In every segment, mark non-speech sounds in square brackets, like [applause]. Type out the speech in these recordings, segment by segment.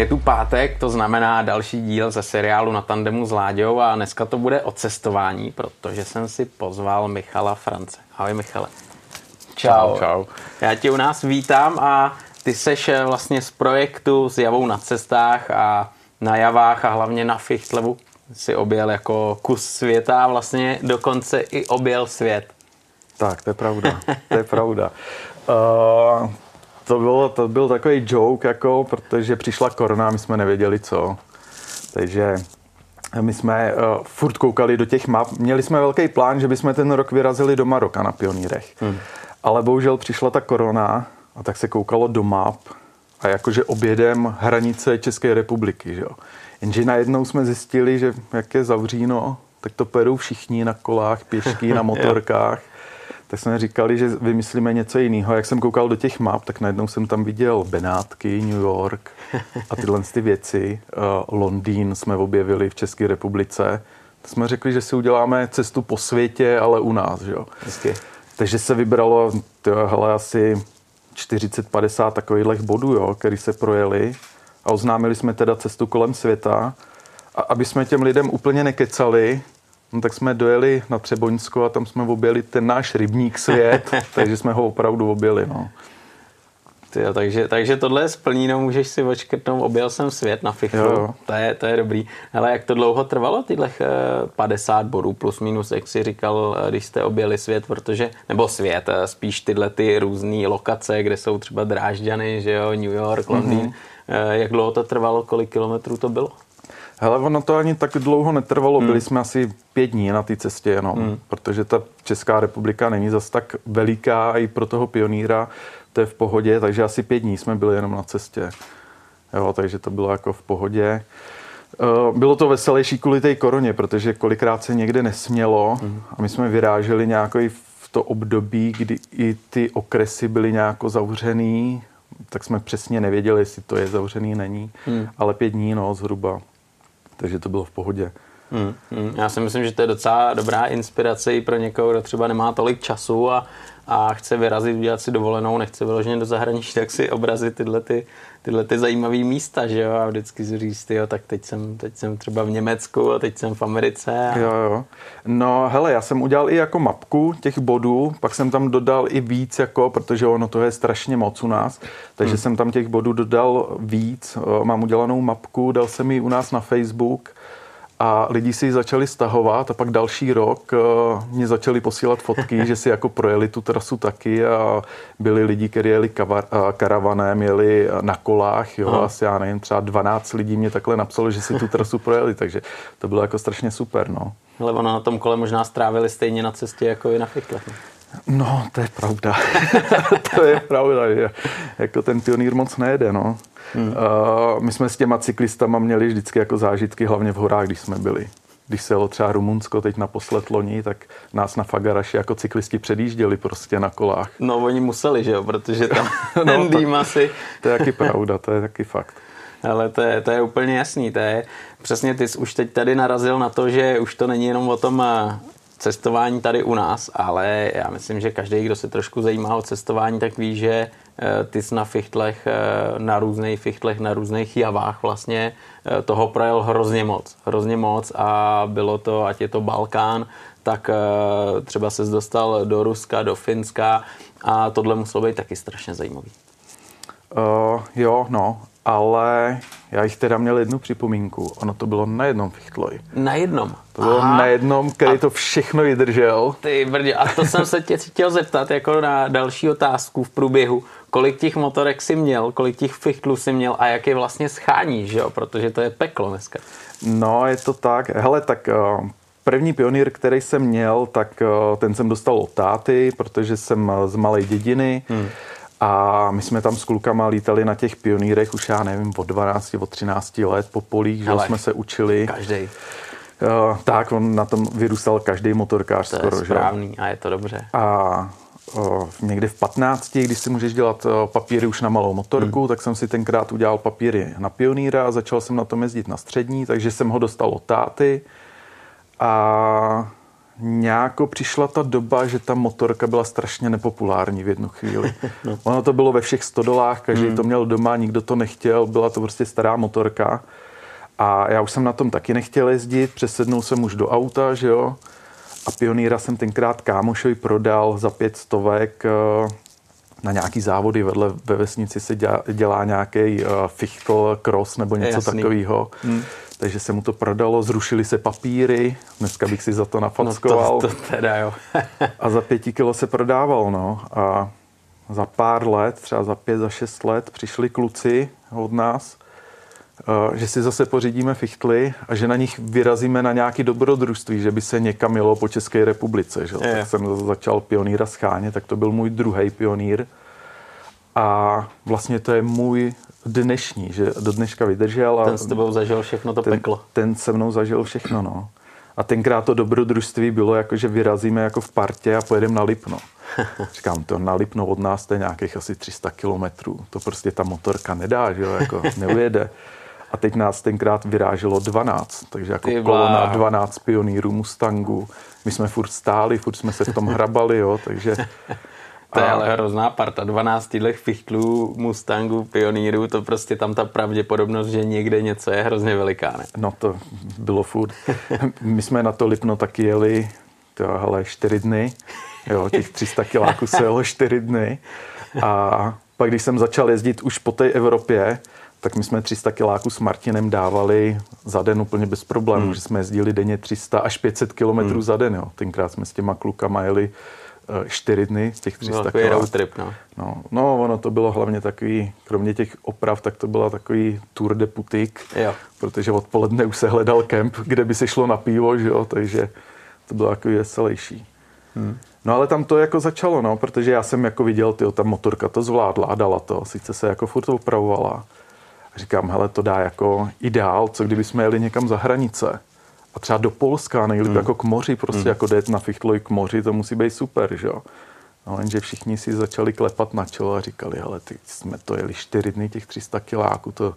Je tu pátek, to znamená další díl ze seriálu na tandemu s Láďou a dneska to bude o cestování, protože jsem si pozval Michala France. Ahoj Michale. Čau. Čau. Já tě u nás vítám a ty seš eh, vlastně z projektu s Javou na cestách a na Javách a hlavně na Fichtlevu si objel jako kus světa a vlastně dokonce i objel svět. Tak, to je pravda. To je [laughs] pravda. Uh, to, bylo, to byl takový joke, jako, protože přišla korona, my jsme nevěděli co. Takže my jsme uh, furt koukali do těch map. Měli jsme velký plán, že bychom ten rok vyrazili do Maroka na pionýrech. Hmm. Ale bohužel přišla ta korona a tak se koukalo do map a jakože objedem hranice České republiky. Že jo. Jenže najednou jsme zjistili, že jak je zavříno, tak to perou všichni na kolách, pěšky, na [laughs] motorkách tak jsme říkali, že vymyslíme něco jiného. Jak jsem koukal do těch map, tak najednou jsem tam viděl Benátky, New York a tyhle ty věci. Uh, Londýn jsme objevili v České republice. Tak jsme řekli, že si uděláme cestu po světě, ale u nás. Že jo? Takže se vybralo hele, asi 40-50 takových bodů, jo, který se projeli a oznámili jsme teda cestu kolem světa. A aby jsme těm lidem úplně nekecali, No tak jsme dojeli na Třeboňsko a tam jsme objeli ten náš rybník svět, [laughs] takže jsme ho opravdu objeli. No. Tyjo, takže, takže tohle je splníno, můžeš si očkrtnout, objel jsem svět na Fichlu, jo. To, je, to je dobrý. Ale jak to dlouho trvalo, tyhle 50 bodů plus minus, jak jsi říkal, eh, když jste objeli svět, protože, nebo svět, eh, spíš tyhle ty různé lokace, kde jsou třeba Drážďany, že jo, New York, Londýn. Mm-hmm. Jak dlouho to trvalo, kolik kilometrů to bylo? Hele, ono to ani tak dlouho netrvalo, hmm. byli jsme asi pět dní na té cestě jenom, hmm. protože ta Česká republika není zas tak veliká a i pro toho pionýra to je v pohodě, takže asi pět dní jsme byli jenom na cestě. Jo, takže to bylo jako v pohodě. Eh, bylo to veselější kvůli té koroně, protože kolikrát se někde nesmělo hmm. a my jsme vyráželi nějaký v to období, kdy i ty okresy byly nějak zavřený, tak jsme přesně nevěděli, jestli to je zavřený, není, hmm. ale pět dní, no, zhruba takže to bylo v pohodě. Hmm, hmm. Já si myslím, že to je docela dobrá inspirace i pro někoho, kdo třeba nemá tolik času a, a chce vyrazit, udělat si dovolenou, nechce vyloženě do zahraničí, tak si obrazit tyhle, ty, tyhle ty zajímavé místa, že jo, a vždycky si říct, jo, tak teď jsem, teď jsem třeba v Německu a teď jsem v Americe. A... Jo, jo. No, hele, já jsem udělal i jako mapku těch bodů, pak jsem tam dodal i víc, jako, protože ono to je strašně moc u nás, takže hmm. jsem tam těch bodů dodal víc, mám udělanou mapku, dal jsem ji u nás na Facebook, a lidi si ji začali stahovat a pak další rok uh, mě začali posílat fotky, že si jako projeli tu trasu taky a byli lidi, kteří jeli kavar, uh, karavanem, jeli na kolách, jo, Aha. asi já nevím, třeba 12 lidí mě takhle napsalo, že si tu trasu projeli, takže to bylo jako strašně super, no. Ale ono na tom kole možná strávili stejně na cestě jako i na Fichtle. No, to je pravda. [laughs] to je pravda, že jako ten pionýr moc nejede, no. Hmm. Uh, my jsme s těma cyklistama měli vždycky jako zážitky, hlavně v horách, když jsme byli. Když se jelo třeba Rumunsko teď naposled loni, tak nás na Fagaraši jako cyklisti předjížděli prostě na kolách. No oni museli, že jo, protože tam [laughs] no, ten dým asi... To je taky pravda, to je taky fakt. Ale to je, to je úplně jasný, to je přesně ty jsi už teď tady narazil na to, že už to není jenom o tom eh, cestování tady u nás, ale já myslím, že každý, kdo se trošku zajímá o cestování, tak ví, že eh, ty jsi na fichtlech, eh, na různých fichtlech, na různých javách vlastně eh, toho projel hrozně moc. Hrozně moc a bylo to, ať je to Balkán, tak třeba se dostal do Ruska, do Finska a tohle muselo být taky strašně zajímavý. Uh, jo, no, ale já jich teda měl jednu připomínku. Ono to bylo na jednom fichtloji. Na jednom? To bylo Aha. na jednom, který a... to všechno vydržel. Ty brdě, a to jsem se tě chtěl zeptat jako na další otázku v průběhu. Kolik těch motorek si měl, kolik těch fichtlů si měl a jak je vlastně schání, že jo? Protože to je peklo dneska. No, je to tak. Hele, tak uh, První pionýr, který jsem měl, tak uh, ten jsem dostal od táty, protože jsem z malé dědiny. Hmm. A my jsme tam s klukama lítali na těch pionýrech už já nevím, od 12, od 13 let po polích, že jsme se učili. Každý. Uh, tak, on na tom vyrůstal každý motorkář to skoro. je správný že? a je to dobře. A uh, někdy v 15, když si můžeš dělat uh, papíry už na malou motorku, hmm. tak jsem si tenkrát udělal papíry na pionýra a začal jsem na tom jezdit na střední, takže jsem ho dostal od táty. A nějako přišla ta doba, že ta motorka byla strašně nepopulární v jednu chvíli. [laughs] no. Ono to bylo ve všech stodolách, každý hmm. to měl doma, nikdo to nechtěl, byla to prostě stará motorka. A já už jsem na tom taky nechtěl jezdit, přesednul jsem už do auta, že jo. A pionýra jsem tenkrát kámošovi prodal za pět stovek eh, na nějaký závody vedle ve vesnici se dělá, dělá nějaký uh, fichtl cross nebo něco takového. Hmm. Takže se mu to prodalo, zrušili se papíry, dneska bych si za to nafackoval. No to, to teda jo. a za pěti kilo se prodával, no. A za pár let, třeba za pět, za šest let, přišli kluci od nás, uh, že si zase pořídíme fichtly a že na nich vyrazíme na nějaký dobrodružství, že by se někam jelo po České republice. Že? Je. Tak jsem začal pionýra schánět, tak to byl můj druhý pionýr. A vlastně to je můj dnešní, že do dneška vydržel. A ten s tebou zažil všechno to ten, peklo. Ten se mnou zažil všechno, no. A tenkrát to dobrodružství bylo jako, že vyrazíme jako v partě a pojedeme na Lipno. [laughs] Říkám, to na Lipno od nás to je nějakých asi 300 kilometrů. To prostě ta motorka nedá, že jo, jako [laughs] neujede. A teď nás tenkrát vyráželo 12, takže jako kolona 12 pionýrů Mustangu. My jsme furt stáli, furt jsme se v tom hrabali, jo, takže [laughs] to je ale hrozná parta. 12 těch fichtlů, Mustangů, pionýrů, to prostě tam ta pravděpodobnost, že někde něco je hrozně veliká, ne? No to bylo furt. My jsme na to Lipno taky jeli, to hele, čtyři dny. Jo, těch 300 kiláků se jelo čtyři dny. A pak, když jsem začal jezdit už po té Evropě, tak my jsme 300 kiláků s Martinem dávali za den úplně bez problémů, hmm. že jsme jezdili denně 300 až 500 kilometrů hmm. za den. Jo. Tenkrát jsme s těma klukama jeli čtyři dny z těch 300 no, kg. road trip, no. no. No, ono to bylo hlavně takový, kromě těch oprav, tak to byla takový tour de putik, jo. protože odpoledne už se hledal kemp, kde by se šlo na pivo, že jo, takže to bylo takový veselější. Hmm. No ale tam to jako začalo, no, protože já jsem jako viděl, tyjo, ta motorka to zvládla a dala to, sice se jako furt opravovala. Říkám, hele, to dá jako ideál, co kdyby jsme jeli někam za hranice a třeba do Polska, nejlíp hmm. jako k moři, prostě hmm. jako jet na fichtloj k moři, to musí být super, že jo. No, jenže všichni si začali klepat na čelo a říkali, ale ty jsme to jeli čtyři dny, těch 300 kiláků, to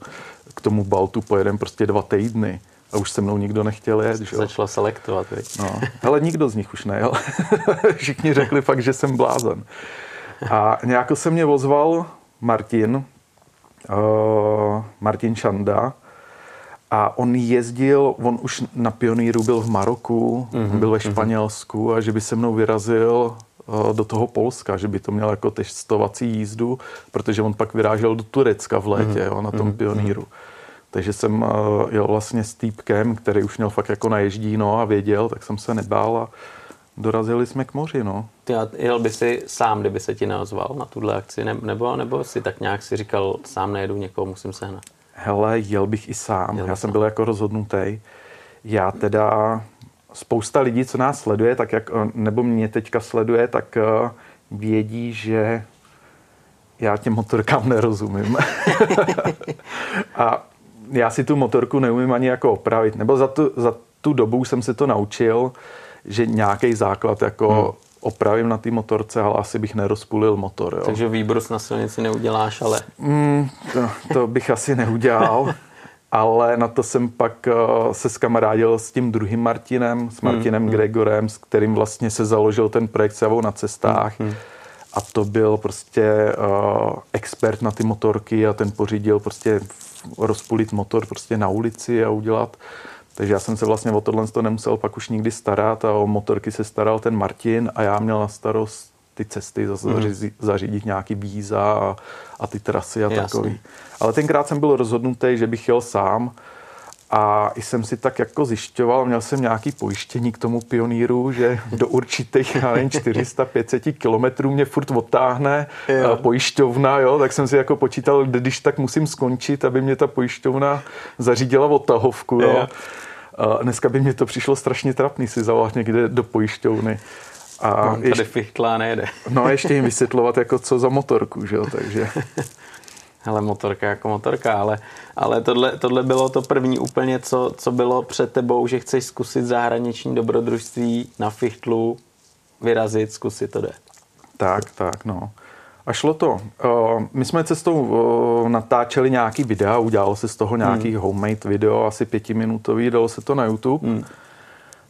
k tomu Baltu pojedeme prostě dva týdny. A už se mnou nikdo nechtěl jet, že jo. Začala selektovat, viď? No, ale nikdo z nich už nejel. [laughs] Všichni řekli fakt, že jsem blázen. A nějak se mě ozval Martin, uh, Martin Čanda, a on jezdil, on už na pioníru byl v Maroku, mm-hmm, byl ve mhm. Španělsku mm-hmm. a že by se mnou vyrazil uh, do toho Polska, že by to měl jako testovací jízdu, protože on pak vyrážel do Turecka v létě mm-hmm. jo, na tom mm-hmm. pioníru. Takže jsem uh, jel vlastně s týpkem, který už měl fakt jako naježdíno a věděl, tak jsem se nebál a dorazili jsme k moři, no. Ty jel by si sám, kdyby se ti neozval na tuhle akci, nebo, nebo si tak nějak si říkal, sám nejedu, někoho musím sehnat? Hele, jel bych i sám. Jel Já jsem byl jako rozhodnutý. Já teda, spousta lidí, co nás sleduje, tak jak, nebo mě teďka sleduje, tak eh, vědí, že já těm motorkám nerozumím. [laughs] a já si tu motorku neumím ani jako opravit. Nebo za tu, za tu dobu jsem se to naučil, že nějaký základ jako hmm opravím na té motorce, ale asi bych nerozpulil motor. Jo. Takže výbrus na silnici neuděláš, ale... Mm, to, to bych asi neudělal. [laughs] ale na to jsem pak uh, se skamarádil s tím druhým Martinem, s hmm, Martinem mm, Gregorem, s kterým vlastně se založil ten projekt Savou na cestách. Mm, a to byl prostě uh, expert na ty motorky a ten pořídil prostě rozpulit motor prostě na ulici a udělat takže já jsem se vlastně o tohle to nemusel pak už nikdy starat a o motorky se staral ten Martin a já měl na starost ty cesty, zase mm. zařídit nějaký víza a, a ty trasy a Jasně. takový. Ale tenkrát jsem byl rozhodnutý, že bych jel sám a jsem si tak jako zjišťoval, měl jsem nějaký pojištění k tomu pioníru, že do určitých, já nevím, 400-500 kilometrů mě furt odtáhne jo. pojišťovna, jo, tak jsem si jako počítal, když tak musím skončit, aby mě ta pojišťovna zařídila odtahovku, jo. jo. A dneska by mě to přišlo strašně trapný si zavolat někde do pojišťovny. A no, tady ještě, fichtlá nejde. no a ještě jim vysvětlovat, jako co za motorku, že jo, takže... [laughs] Hele, motorka jako motorka, ale, ale tohle, tohle bylo to první úplně, co, co bylo před tebou, že chceš zkusit zahraniční dobrodružství na fichtlu, vyrazit, zkusit to jde. Tak, tak, no. A šlo to. My jsme cestou natáčeli nějaký videa, udělalo se z toho nějaký hmm. homemade video, asi pětiminutový, dalo se to na YouTube. Hmm.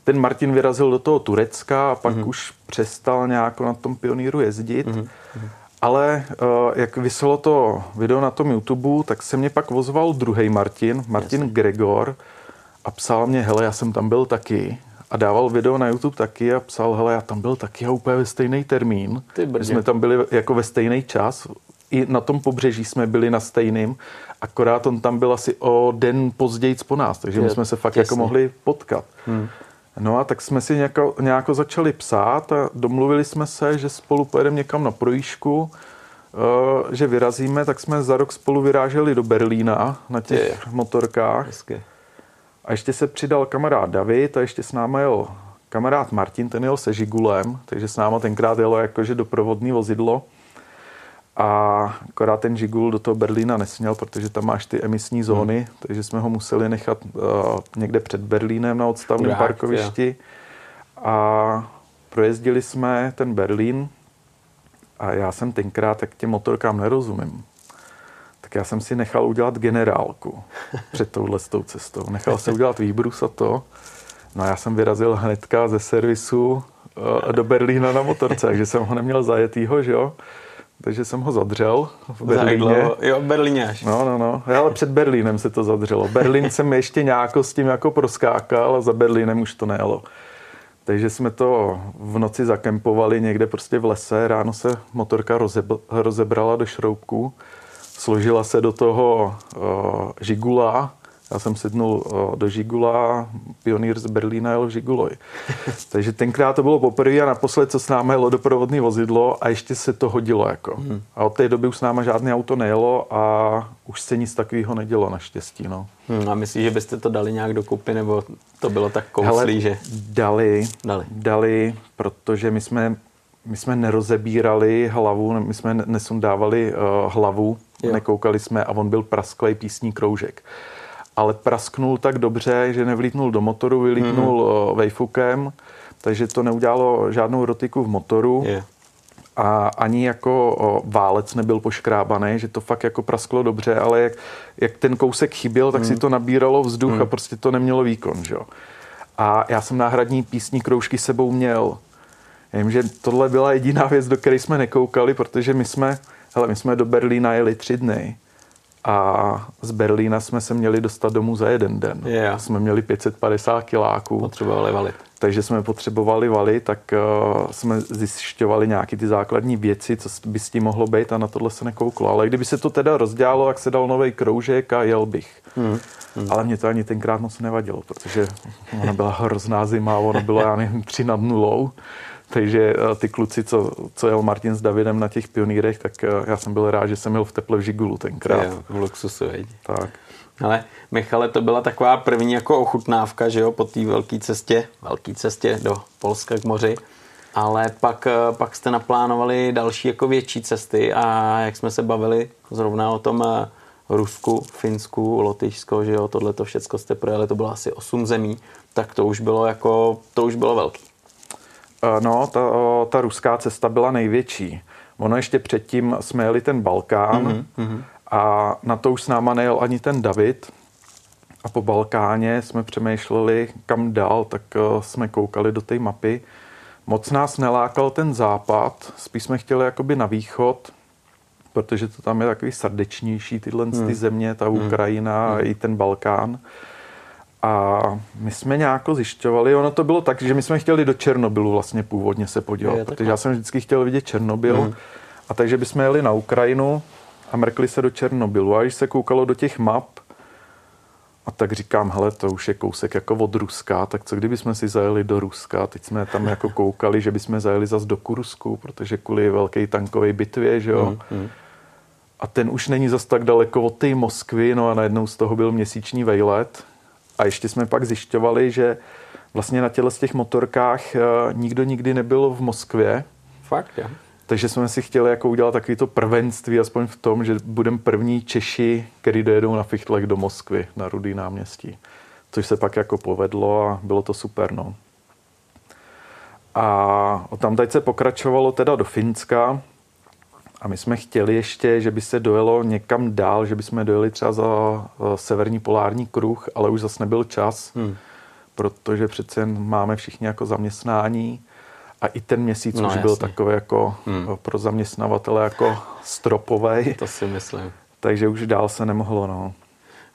ten Martin vyrazil do toho Turecka a pak mm-hmm. už přestal nějak na tom pioníru jezdit. Mm-hmm. Ale uh, jak vyselo to video na tom YouTube, tak se mě pak ozval druhý Martin, Martin Jasně. Gregor a psal mě, hele, já jsem tam byl taky a dával video na YouTube taky a psal, hele, já tam byl taky a úplně ve stejný termín. Ty jsme tam byli jako ve stejný čas, i na tom pobřeží jsme byli na stejným, akorát on tam byl asi o den později po nás, takže my jsme se fakt jako mohli potkat. Hmm. No a tak jsme si nějako, nějako začali psát a domluvili jsme se, že spolu pojedeme někam na projížku, uh, že vyrazíme, tak jsme za rok spolu vyráželi do Berlína na těch je. motorkách. Hezky. A ještě se přidal kamarád David a ještě s námi jel kamarád Martin, ten jel se Žigulem, takže s náma tenkrát jelo jakože doprovodný vozidlo. A akorát ten Žigul do toho Berlína nesměl, protože tam máš ty emisní zóny, hmm. takže jsme ho museli nechat uh, někde před Berlínem na odstavném parkovišti. Je. A projezdili jsme ten Berlín a já jsem tenkrát tak těm motorkám nerozumím. Tak já jsem si nechal udělat generálku [laughs] před touhle cestou. Nechal se udělat výbrus a to. No a já jsem vyrazil hnedka ze servisu uh, do Berlína na motorce, takže jsem ho neměl zajetýho, že jo takže jsem ho zadřel v Berlíně. Jo, v Berlíně až. No, no, no. Ale před Berlínem se to zadřelo. Berlín jsem ještě nějak s tím jako proskákal a za Berlínem už to nejelo. Takže jsme to v noci zakempovali někde prostě v lese. Ráno se motorka rozebrala do šroubku. Složila se do toho uh, žigula, já jsem sednul do Žigula, pionýr z Berlína jel v Žiguloj. [laughs] Takže tenkrát to bylo poprvé a naposled, co s námi jelo doprovodné vozidlo a ještě se to hodilo. Jako. Hmm. A od té doby už s náma žádné auto nejelo a už se nic takového nedělo naštěstí. No. Hmm, a myslíš, že byste to dali nějak dokupy, nebo to bylo tak kouslý, že... Dali, dali, dali, protože my jsme, my jsme nerozebírali hlavu, my jsme nesundávali uh, hlavu, jo. nekoukali jsme a on byl prasklej písní kroužek ale prasknul tak dobře, že nevlítnul do motoru, vylítnul mm-hmm. vejfukem, takže to neudělalo žádnou rotiku v motoru. Yeah. A ani jako válec nebyl poškrábaný, že to fakt jako prasklo dobře, ale jak, jak ten kousek chyběl, tak mm. si to nabíralo vzduch mm. a prostě to nemělo výkon. Že? A já jsem náhradní písní kroužky sebou měl. Já vím, že tohle byla jediná věc, do které jsme nekoukali, protože my jsme, hele, my jsme do Berlína jeli tři dny a z Berlína jsme se měli dostat domů za jeden den. Yeah. Jsme měli 550 kiláků. Potřebovali valit. Takže jsme potřebovali valit, tak uh, jsme zjišťovali nějaké ty základní věci, co by s tím mohlo být a na tohle se nekouklo. Ale kdyby se to teda rozdělalo, jak se dal nový kroužek a jel bych. Hmm. Hmm. Ale mě to ani tenkrát moc nevadilo, protože ona byla hrozná zima, ono bylo, já nevím, tři nad nulou. Takže eh, ty kluci, co, co jel Martin s Davidem na těch pionýrech, tak eh, já jsem byl rád, že jsem jel v teple v Žigulu tenkrát. Je, v luxusu, veď. Tak. Ale Michale, to byla taková první jako ochutnávka, že jo, po té velké cestě, velké cestě do Polska k moři. Ale pak, eh, pak jste naplánovali další jako větší cesty a jak jsme se bavili zrovna o tom Rusku, Finsku, Lotyšsko, že jo, tohle to všechno jste projeli, to bylo asi 8 zemí, tak to už bylo jako, to už bylo velký. Eh, no, ta, ta ruská cesta byla největší. Ono ještě předtím jsme jeli ten Balkán mm-hmm. a na to už s náma nejel ani ten David. A po Balkáně jsme přemýšleli, kam dál, tak eh, jsme koukali do té mapy. Moc nás nelákal ten západ, spíš jsme chtěli jakoby na východ, protože to tam je takový srdečnější, tyhle mm. ty země, ta hmm. Ukrajina mm. i ten Balkán. A my jsme nějak zjišťovali, ono to bylo tak, že my jsme chtěli do Černobylu vlastně původně se podívat, je, protože já jsem vždycky chtěl vidět Černobyl. Mm. A takže bychom jeli na Ukrajinu a mrkli se do Černobylu. A když se koukalo do těch map, a tak říkám, hele, to už je kousek jako od Ruska, tak co kdyby jsme si zajeli do Ruska? Teď jsme tam jako koukali, že bychom zajeli zase do Kursku, protože kvůli velké tankové bitvě, že jo. Mm, mm. A ten už není zas tak daleko od té Moskvy, no a najednou z toho byl měsíční vejlet a ještě jsme pak zjišťovali, že vlastně na těle z těch motorkách eh, nikdo nikdy nebyl v Moskvě. Fakt, jo. Takže jsme si chtěli jako udělat takový to prvenství, aspoň v tom, že budeme první Češi, který dojedou na fichtlech do Moskvy, na Rudý náměstí. Což se pak jako povedlo a bylo to super, no. A tam teď se pokračovalo teda do Finska, a my jsme chtěli ještě, že by se dojelo někam dál, že by jsme dojeli třeba za severní polární kruh, ale už zase nebyl čas, hmm. protože přece jen máme všichni jako zaměstnání a i ten měsíc No, už byl jasně. takový jako Hmm. pro zaměstnavatele jako stropovej, To si myslím. takže už dál se nemohlo. No.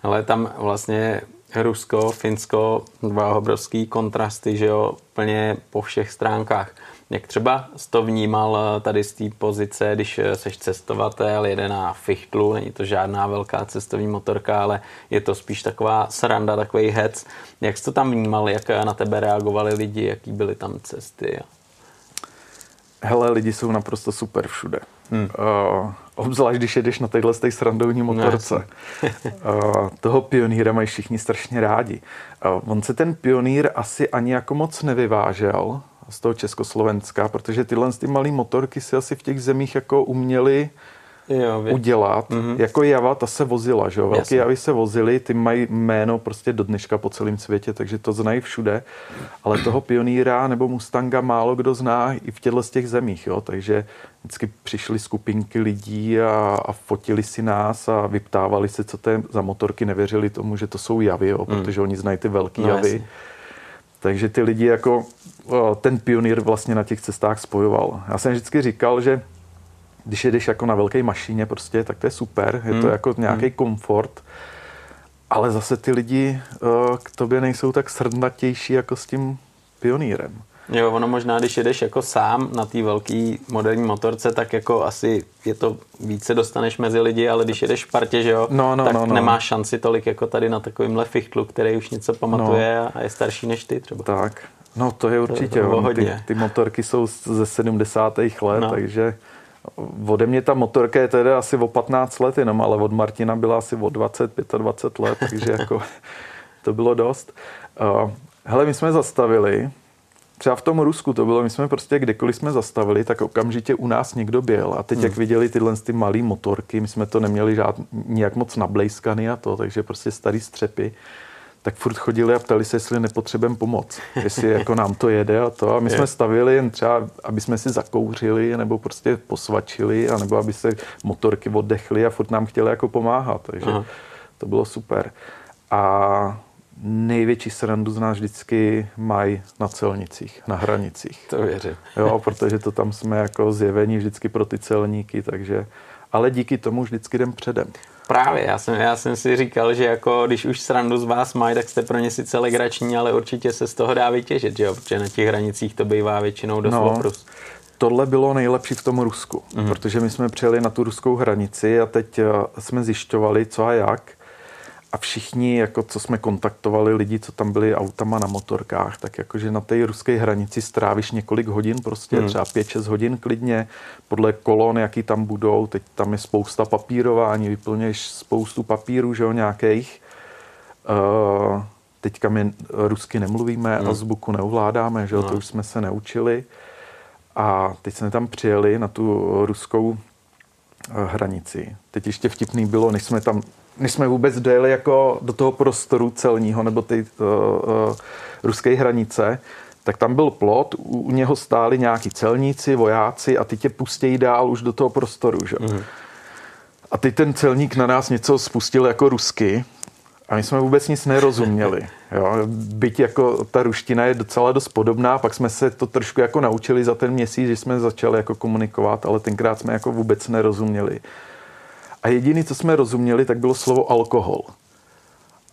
Ale tam vlastně Rusko, Finsko, dva obrovský kontrasty, že jo, plně po všech stránkách. Jak třeba jsi to vnímal eh, tady z té pozice, když eh, seš cestovatel, jede na fichtlu, není to žádná velká cestovní motorka, ale je to spíš taková sranda, takový hec. Jak jsi to tam vnímal, jak eh, na tebe reagovali lidi, jaký byly tam cesty? Hele, lidi jsou naprosto super všude. Hmm. Uh, obzvlášť, když jedeš na téhle té srandovní motorce. uh, toho pionýra mají všichni strašně rádi. Uh, on se ten pionýr asi ani jako moc nevyvážel z toho Československa, protože tyhle ty malé motorky si asi v těch zemích jako uměli Jo, vě- udělat. Mm-hmm. Jako Java, ta se vozila, že jo? Velké. Javy se vozily, ty mají jméno prostě do dneška po celém světě, takže to znají všude. Ale toho pionýra nebo Mustanga málo kdo zná i v těchto z těch zemích, jo? Takže vždycky přišly skupinky lidí a, a fotili si nás a vyptávali se, co to je za motorky, nevěřili tomu, že to jsou Javy, jo? protože oni znají ty velké No, Javy. jasně. Takže ty lidi jako ten pionýr vlastně na těch cestách spojoval. Já jsem vždycky říkal, že když jedeš jako na velké mašině prostě, tak to je super, je to Hmm. jako nějaký komfort, ale zase ty lidi k tobě nejsou tak srdnatější jako s tím pionýrem. Jo, ono možná, když jedeš jako sám na té velké moderní motorce, tak jako asi je to více dostaneš mezi lidi, ale když jedeš v partě, že jo, No, no, tak no, no. nemáš šanci tolik jako tady na takovýmhle fichtlu, který už něco pamatuje a je starší než ty třeba. Tak, no to je určitě. to on, ty, ty motorky jsou ze 70. let, No. takže ode mě ta motorka je tedy asi o 15 let jenom, ale od Martina byla asi o 20, 25 let, takže jako [laughs] to bylo dost. Uh, hele, my jsme zastavili, třeba v tom Rusku to bylo, my jsme prostě kdekoliv jsme zastavili, tak okamžitě u nás někdo byl a teď jak viděli tyhle ty malé motorky, my jsme to neměli žád, nijak moc nablejskaný a to, takže prostě starý střepy, tak furt chodili a ptali se, jestli nepotřebujeme pomoc, jestli jako nám to jede a to. A my Je. jsme stavili jen třeba, aby jsme si zakouřili, nebo prostě posvačili, anebo aby se motorky oddechly a furt nám chtěli jako pomáhat. Takže Aha. to bylo super. A největší srandu z nás vždycky mají na celnicích, na hranicích. To věřím. Jo, protože to tam jsme jako zjevení vždycky pro ty celníky, takže ale díky tomu vždycky jdem předem. Právě, já jsem, já jsem si říkal, že jako když už srandu z vás mají, tak jste pro ně sice legrační, ale určitě se z toho dá vytěžit, že jo? protože na těch hranicích to bývá většinou dost No. oprus. Tohle bylo nejlepší v tom Rusku, mm. protože my jsme přijeli na tu ruskou hranici a teď eh, jsme zjišťovali, co a jak. A všichni, jako co jsme kontaktovali lidi, co tam byli autama na motorkách, tak jakože na té ruské hranici strávíš několik hodin, prostě Mhm. mm. třeba 5-6 hodin klidně, podle kolon, jaký tam budou. Teď tam je spousta papírování, vyplněš spoustu papírů, že jo, nějakých. Uh, teďka my rusky nemluvíme, mm. azbuku neovládáme, že jo, No. to už jsme se neučili. A teď jsme tam přijeli na tu ruskou eh, hranici. Teď ještě vtipný bylo, než jsme tam, než jsme vůbec dojeli jako do toho prostoru celního nebo ty uh, uh, ruské hranice, tak tam byl plot, u, u něho stáli nějaký celníci, vojáci a ty tě pustějí dál už do toho prostoru. Že? Mm. A teď ten celník na nás něco spustil jako rusky a my jsme vůbec nic nerozuměli. [laughs] Jo? Byť jako ta ruština je docela dost podobná, pak jsme se to trošku jako naučili za ten měsíc, že jsme začali jako komunikovat, ale tenkrát jsme jako vůbec nerozuměli. A jediné, co jsme rozuměli, tak bylo slovo alkohol.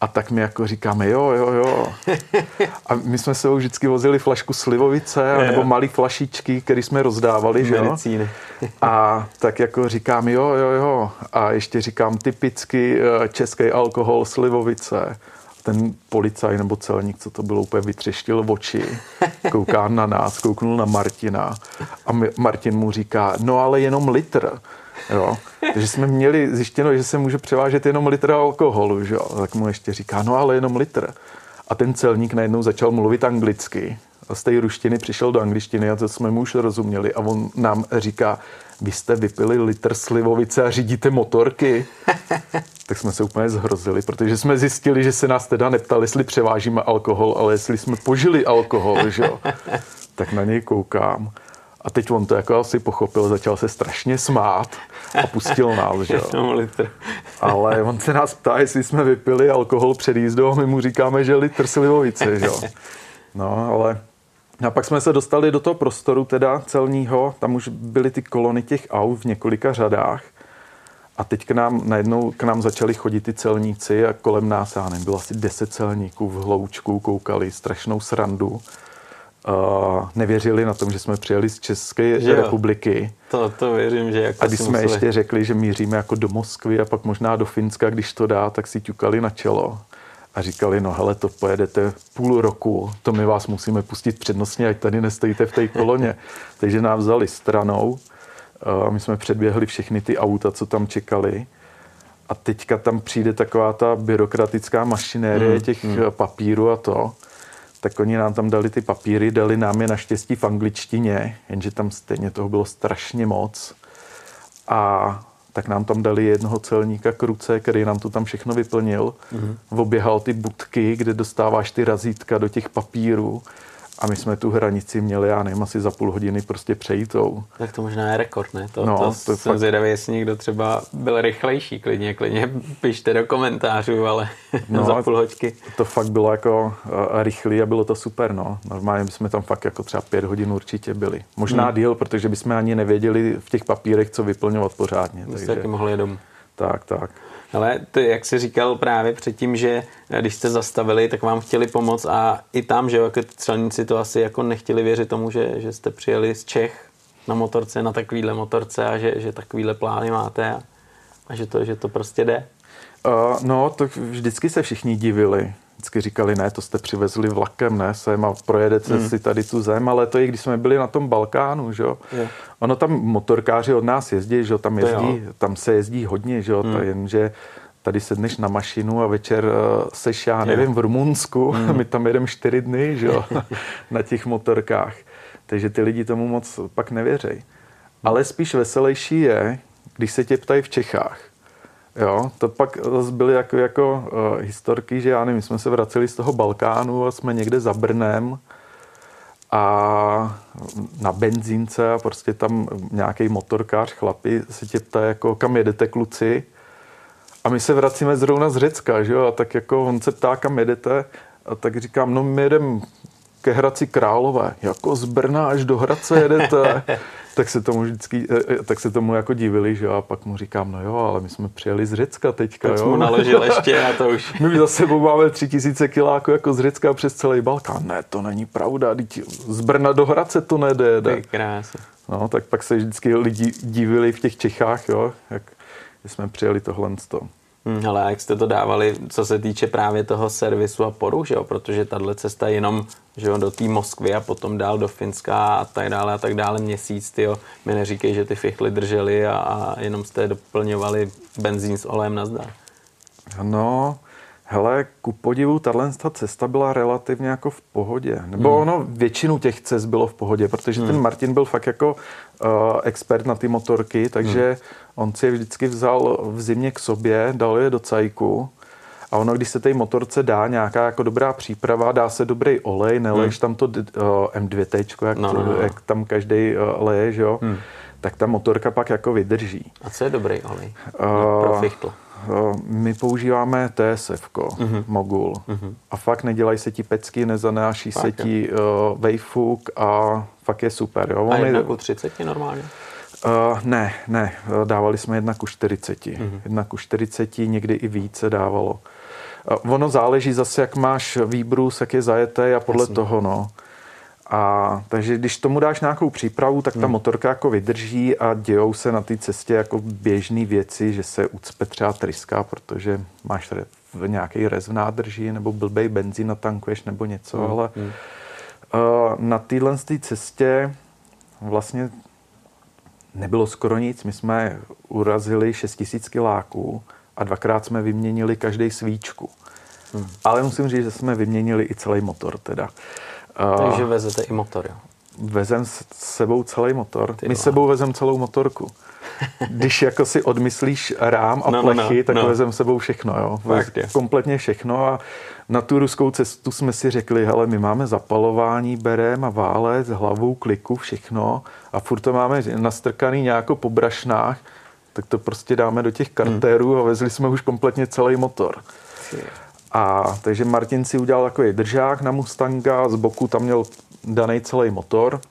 A tak my jako říkáme, jo, jo, jo. A my jsme se vždycky vozili flašku slivovice, nebo malé flašičky, které jsme rozdávali, že jo. A tak jako říkám, jo, jo, jo. A ještě říkám typicky eh, český alkohol, slivovice. Ten policaj nebo celník, co to bylo, úplně vytřeštil oči, kouká na nás, kouknul na Martina a Martin mu říká, no ale jenom litr. Jo. Takže jsme měli zjištěno, že se může převážet jenom litr alkoholu, že jo. Tak mu ještě říká, no ale jenom litr. A ten celník najednou začal mluvit anglicky. A z té ruštiny přišel do angličtiny a to jsme mu už rozuměli. A on nám říká, vy jste vypili litr slivovice a řídíte motorky. [laughs] tak jsme se úplně zhrozili, protože jsme zjistili, že se nás teda neptali, jestli převážíme alkohol, ale jestli jsme požili alkohol, že jo. Tak na něj koukám. A teď on to jako asi pochopil, začal se strašně smát a pustil nás, že jo. [laughs] Ale on se nás ptá, jestli jsme vypili alkohol před jízdou a my mu říkáme, že litr slivovice, že jo. No, ale a pak jsme se dostali do toho prostoru teda celního, tam už byly ty kolony těch aut v několika řadách a teď k nám, najednou k nám začali chodit ty celníci a kolem nás, já nevím, bylo asi deset celníků v hloučku, koukali strašnou srandu. Uh, nevěřili na tom, že jsme přijeli z České že republiky. To, to věřím, že jako A když jsme museli... ještě řekli, že míříme jako do Moskvy a pak možná do Finska, když to dá, tak si ťukali na čelo a říkali, no hele, to pojedete půl roku, to my vás musíme pustit přednostně, ať tady nestojíte v té koloně. [laughs] Takže nám vzali stranou, my jsme předběhli všechny ty auta, co tam čekali a teďka tam přijde taková ta byrokratická mašinérie hmm, těch hmm. papírů a to, tak oni nám tam dali ty papíry, dali nám je naštěstí v angličtině, jenže tam stejně toho bylo strašně moc. A tak nám tam dali jednoho celníka kruce, který nám to tam všechno vyplnil. Mm-hmm. Oběhal ty budky, kde dostáváš ty razítka do těch papírů a my jsme tu hranici měli, já nevím, asi za půl hodiny prostě přejítou. Tak to možná je rekord, ne? To, no, to, to jsem fakt... zvědavý, jestli někdo třeba byl rychlejší, klidně, klidně pište do komentářů, ale [laughs] no, za půl hoďky. To fakt bylo jako uh, rychlý a bylo to super, no. Normálně jsme tam fakt jako třeba pět hodin určitě byli. Možná hmm. díl, protože bychom ani nevěděli v těch papírech, co vyplňovat pořádně. Takže... taky mohli domů. Tak, tak. Ale ty, jak jsi říkal právě předtím, že eh, když jste zastavili, tak vám chtěli pomoct a i tam, že jako celníci to asi jako nechtěli věřit tomu, že, že jste přijeli z Čech na motorce, na takovýhle motorce a že, že takovýhle plány máte a, a že, to, že to prostě jde. Uh, no, to vždycky se všichni divili. Vždycky říkali, ne, to jste přivezli vlakem, ne, sem a projedete hmm. si tady tu zem, ale to i když jsme byli na tom Balkánu, že jo. Ono tam motorkáři od nás jezdí, že jo, tam jezdí, tam se jezdí hodně, že jo, hmm. jenže tady sedneš na mašinu a večer uh, seš, já nevím, v Rumunsku, hmm. [laughs] my tam jedeme čtyři dny, že jo, [laughs] na těch motorkách. Takže ty lidi tomu moc pak nevěřejí. Ale spíš veselější je, když se tě ptají v Čechách. Jo, to pak byly jako, jako uh, historky, že já nevím, jsme se vraceli z toho Balkánu a jsme někde za Brnem a na benzínce a prostě tam nějaký motorkář, chlapi se tě ptá, jako kam jedete kluci? A my se vracíme zrovna z Řecka, že jo, a tak jako on se ptá, kam jedete? A tak říkám, no my jedeme ke Hradci Králové, jako z Brna až do Hradce jedete. [laughs] tak se tomu vždycky, eh, eh, tak se tomu jako divili, že jo, a pak mu říkám, no jo, ale my jsme přijeli z Řecka teďka, tak jo. mu naložil ještě a to už. [laughs] My za sebou máme tři tisíce kiláků jako z Řecka přes celý Balkán. Ne, to není pravda, z Brna do Hradce to nejde. Krása. No, tak pak se vždycky lidi divili v těch Čechách, jo, jak jsme přijeli tohle z toho. Hmm, ale jak jste to dávali, co se týče právě toho servisu a poru, že jo? protože tahle cesta jenom že jo, do té Moskvy a potom dál do Finska a tak dále a tak dále měsíc, tyjo. Mi neříkej, že ty fichly drželi a, a jenom jste doplňovali benzín s olejem na zdar. No, hele, ku podivu, tahle cesta byla relativně jako v pohodě. Nebo hmm. ono, většinu těch cest bylo v pohodě, protože hmm. ten Martin byl fakt jako uh, expert na ty motorky, takže hmm. on si je vždycky vzal v zimě k sobě, dal je do cajku a ono, když se té motorce dá nějaká jako dobrá příprava, dá se dobrý olej, neleješ hmm. tam to uh, M2T, jak, no, no, no. jak tam každý uh, leje, že jo, hmm. tak ta motorka pak jako vydrží. A co je dobrý olej? Uh, Pro fichtl. My používáme TSF, uh-huh. Mogul. Uh-huh. A fakt nedělají se ti pecky, nezanáší fakt, se ti uh, vejfuk a fakt je super. Jo? A jedna ku 30 normálně? Uh, ne, ne, dávali jsme jedna ku 40. Uh-huh. Jedna ku 40, někdy i více dávalo. Uh, ono záleží zase, jak máš výbrus, jak je zajeté a podle Jasně. toho, no. A takže když tomu dáš nějakou přípravu, tak ta hmm. motorka jako vydrží a dějou se na té cestě jako běžné věci, že se ucpe třeba tryska, protože máš v nějaký rez v nádrži nebo blbej benzín natankuješ nebo něco, hmm. ale hmm. Uh, na téhle cestě vlastně nebylo skoro nic. My jsme urazili 6000 kiláků a dvakrát jsme vyměnili každý svíčku. Hmm. Ale musím říct, že jsme vyměnili i celý motor teda. Takže vezete i motor, jo? vezem s sebou celý motor. My s sebou vezem celou motorku. Když jako si odmyslíš rám a no, plechy, no, no, tak no. vezem s sebou všechno. Jo? Fakt, je. Kompletně všechno a na tu ruskou cestu jsme si řekli, hele, my máme zapalování, berem a válec, hlavou, kliku, všechno a furt to máme nastrkaný nějako po brašnách, tak to prostě dáme do těch kartérů hmm. a vezli jsme už kompletně celý motor. A takže Martin si udělal takový držák na Mustanga, z boku tam měl daný celý motor.